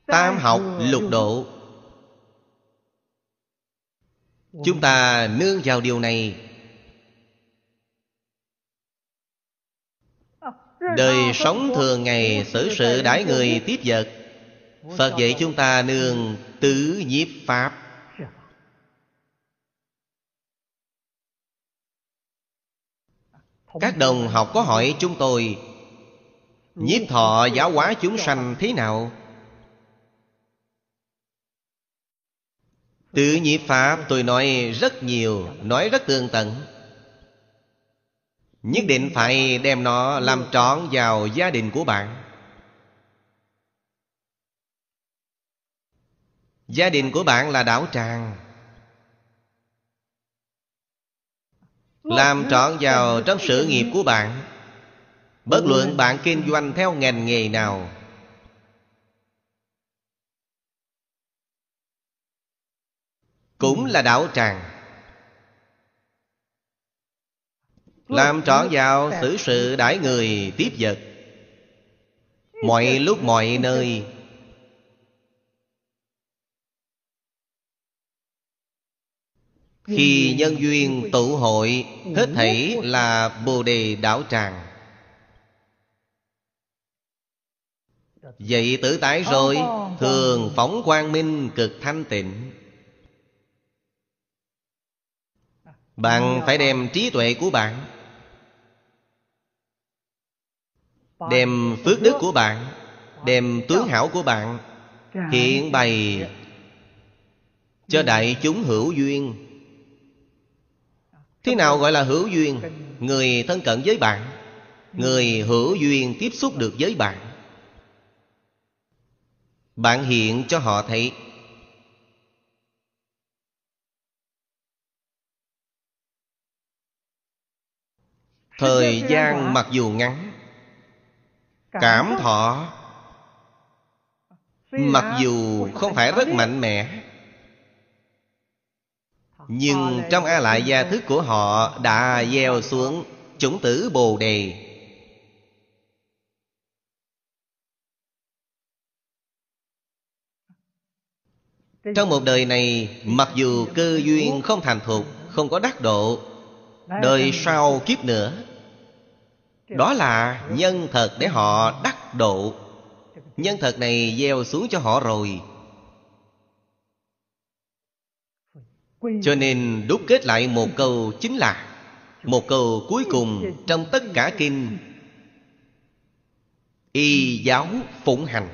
Tam học lục độ chúng ta nương vào điều này. Đời sống thường ngày, xử sự đãi người tiếp vật. Phật dạy chúng ta nương tứ nhiếp pháp. Các đồng học có hỏi chúng tôi, nhiếp thọ giáo hóa chúng sanh thế nào? Tứ nhị Pháp tôi nói rất nhiều, Nói rất tường tận. Nhất định phải đem nó làm trọn vào gia đình của bạn. Gia đình của bạn là đảo tràng. Làm trọn vào trong sự nghiệp của bạn. Bất luận bạn kinh doanh theo ngành nghề nào cũng là đạo tràng. Làm trọn vào xử sự đãi người tiếp vật. Mọi lúc mọi nơi. Khi nhân duyên tụ hội, hết thảy là bồ đề đảo tràng. Vậy tử tái rồi, thường phóng quang minh cực thanh tịnh. Bạn phải đem trí tuệ của bạn, đem phước đức của bạn, đem tướng hảo của bạn hiện bày cho đại chúng hữu duyên. Thế nào gọi là hữu duyên? Người thân cận với bạn, người hữu duyên tiếp xúc được với bạn. Bạn hiện cho họ thấy thời gian mặc dù ngắn cảm thọ mặc dù không phải rất mạnh mẽ nhưng trong a lại gia thức của họ đã gieo xuống chủng tử bồ đề. Trong một đời này mặc dù cơ duyên không thành thục không có đắc độ đời sau kiếp nữa đó là nhân thật để họ đắc độ. Nhân thật này gieo xuống cho họ rồi. Cho nên đúc kết lại một câu chính là một câu cuối cùng trong tất cả kinh. Y giáo phụng hành.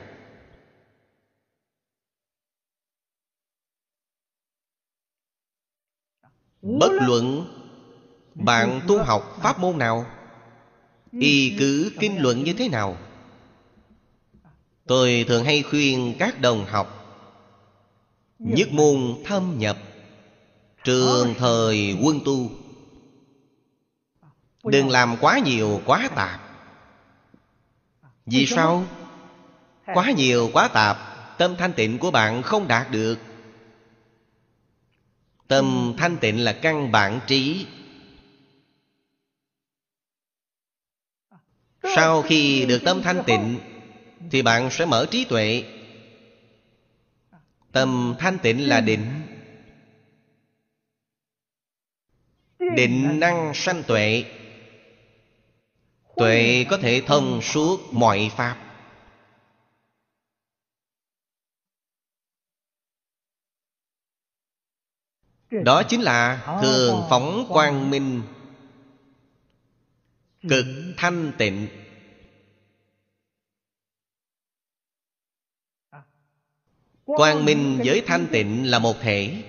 Bất luận bạn tu học pháp môn nào? Y cứ kinh luận như thế nào? Tôi thường hay khuyên các đồng học nhất môn thâm nhập, trường thời quân tu. Đừng làm quá nhiều, quá tạp. Vì sao? Quá nhiều, quá tạp, Tâm thanh tịnh của bạn không đạt được. Tâm thanh tịnh là căn bản trí. Sau khi được tâm thanh tịnh, Thì bạn sẽ mở trí tuệ. Tâm thanh tịnh là định. Định năng sanh tuệ. Tuệ có thể thông suốt mọi pháp. Đó chính là thường phóng quang minh. Cực thanh tịnh. Quang minh với thanh tịnh là một thể.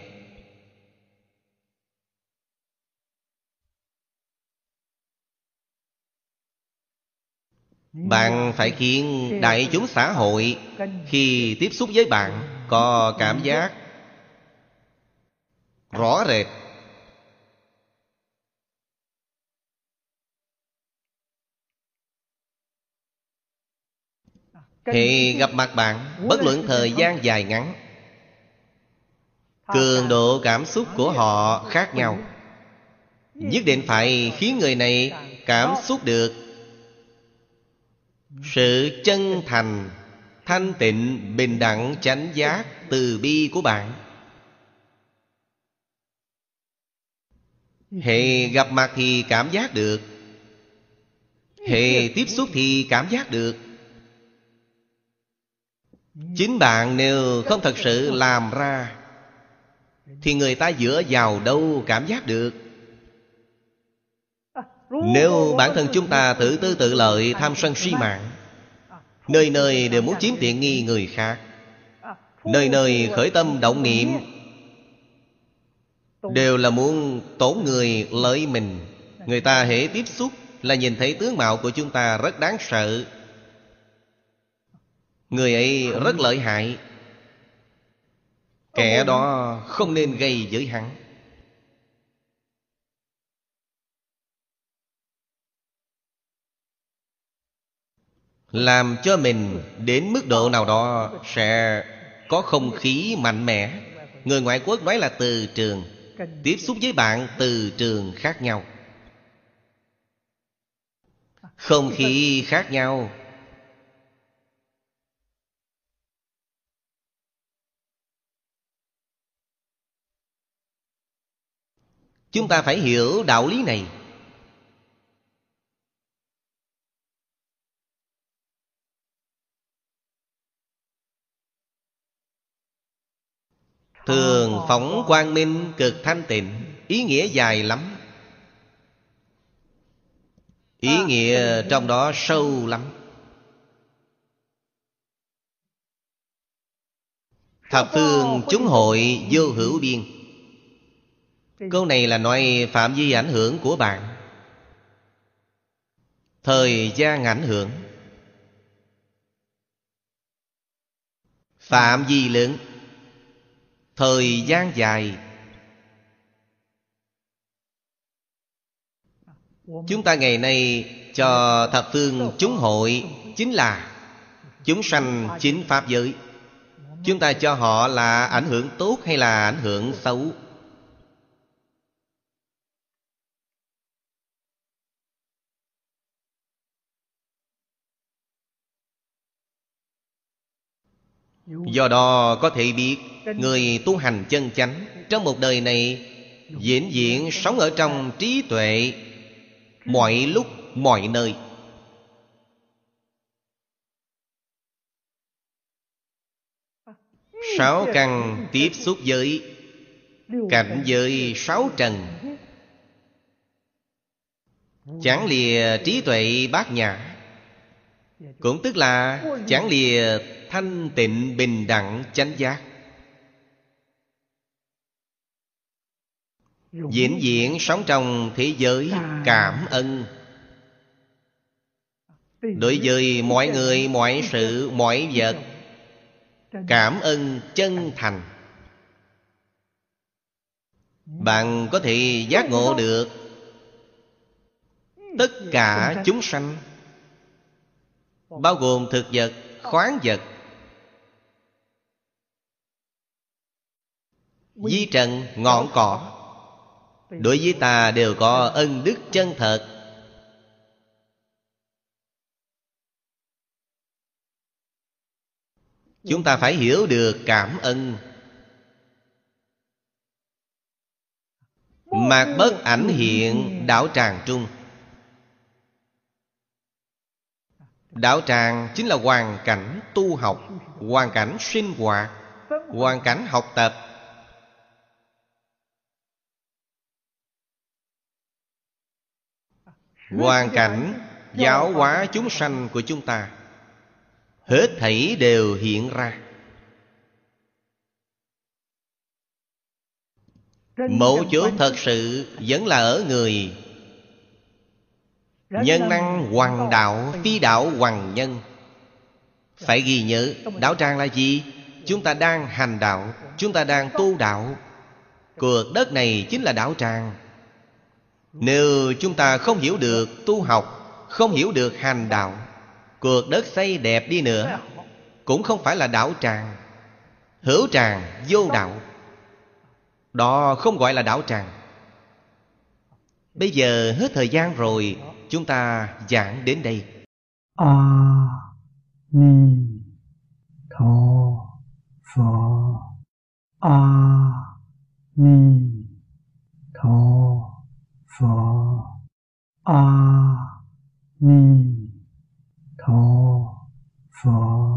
Bạn phải khiến đại chúng xã hội Khi tiếp xúc với bạn Có cảm giác Rõ rệt. Thì gặp mặt bạn Bất luận thời gian dài ngắn. Cường độ cảm xúc của họ khác nhau. Nhất định phải khiến người này cảm xúc được. Sự chân thành Thanh tịnh, bình đẳng, chánh giác Từ bi của bạn. Hệ gặp mặt thì cảm giác được. Hệ tiếp xúc thì cảm giác được. Chính bạn nếu không thật sự làm ra, Thì người ta dựa vào đâu cảm giác được? Nếu bản thân chúng ta tự tư tự lợi tham sân si mạng, Nơi nơi đều muốn chiếm tiện nghi người khác, Nơi nơi khởi tâm động niệm, Đều là muốn tổn người lợi mình. Người ta hễ tiếp xúc Là nhìn thấy tướng mạo của chúng ta rất đáng sợ. Người ấy rất lợi hại. Kẻ đó không nên gây với hắn Làm cho mình đến mức độ nào đó Sẽ có không khí mạnh mẽ. Người ngoại quốc nói là từ trường Tiếp xúc với bạn từ trường khác nhau. Không khí khác nhau Chúng ta phải hiểu đạo lý này. Thường phóng quang minh cực thanh tịnh Ý nghĩa dài lắm. Ý nghĩa trong đó sâu lắm. Thập phương chúng hội vô hữu biên Câu này là nói phạm vi ảnh hưởng của bạn. Thời gian ảnh hưởng. Phạm vi lớn. Thời gian dài. Chúng ta ngày nay cho thập phương chúng hội Chính là chúng sanh chính Pháp giới. Chúng ta cho họ là ảnh hưởng tốt hay là ảnh hưởng xấu? Do đó có thể biết Người tu hành chân chánh Trong một đời này Diễn diễn sống ở trong trí tuệ Mọi lúc, mọi nơi. Sáu căn tiếp xúc với Cảnh giới sáu trần. Chẳng lìa trí tuệ bát nhã Cũng tức là chẳng lìa thanh tịnh bình đẳng chánh giác. Diễn diễn sống trong thế giới cảm ơn. Đối với mọi người mọi sự mọi vật cảm ơn chân thành. Bạn có thể giác ngộ được tất cả chúng sanh bao gồm thực vật khoáng vật di trần ngọn cỏ đối với ta đều có ân đức chân thật. Chúng ta phải hiểu được cảm ơn mạc bất ảnh hiện đạo tràng trung. Đạo tràng chính là hoàn cảnh tu học hoàn cảnh sinh hoạt hoàn cảnh học tập hoàn cảnh giáo hóa chúng sanh của chúng ta. Hết thảy đều hiện ra. Mẫu chốt thật sự vẫn là ở người. Nhân năng hoàng đạo phi đạo hoàng nhân. Phải ghi nhớ đạo tràng là gì? Chúng ta đang hành đạo chúng ta đang tu đạo. Cuộc đất này chính là đạo tràng nếu chúng ta không hiểu được tu học, Không hiểu được hành đạo, Cuộc đất xây đẹp đi nữa, Cũng không phải là đạo tràng, Hữu tràng vô đạo. Đó không gọi là đạo tràng. Bây giờ hết thời gian rồi, Chúng ta giảng đến đây. A Ni Tho Phở A Ni Tho 佛阿弥陀佛。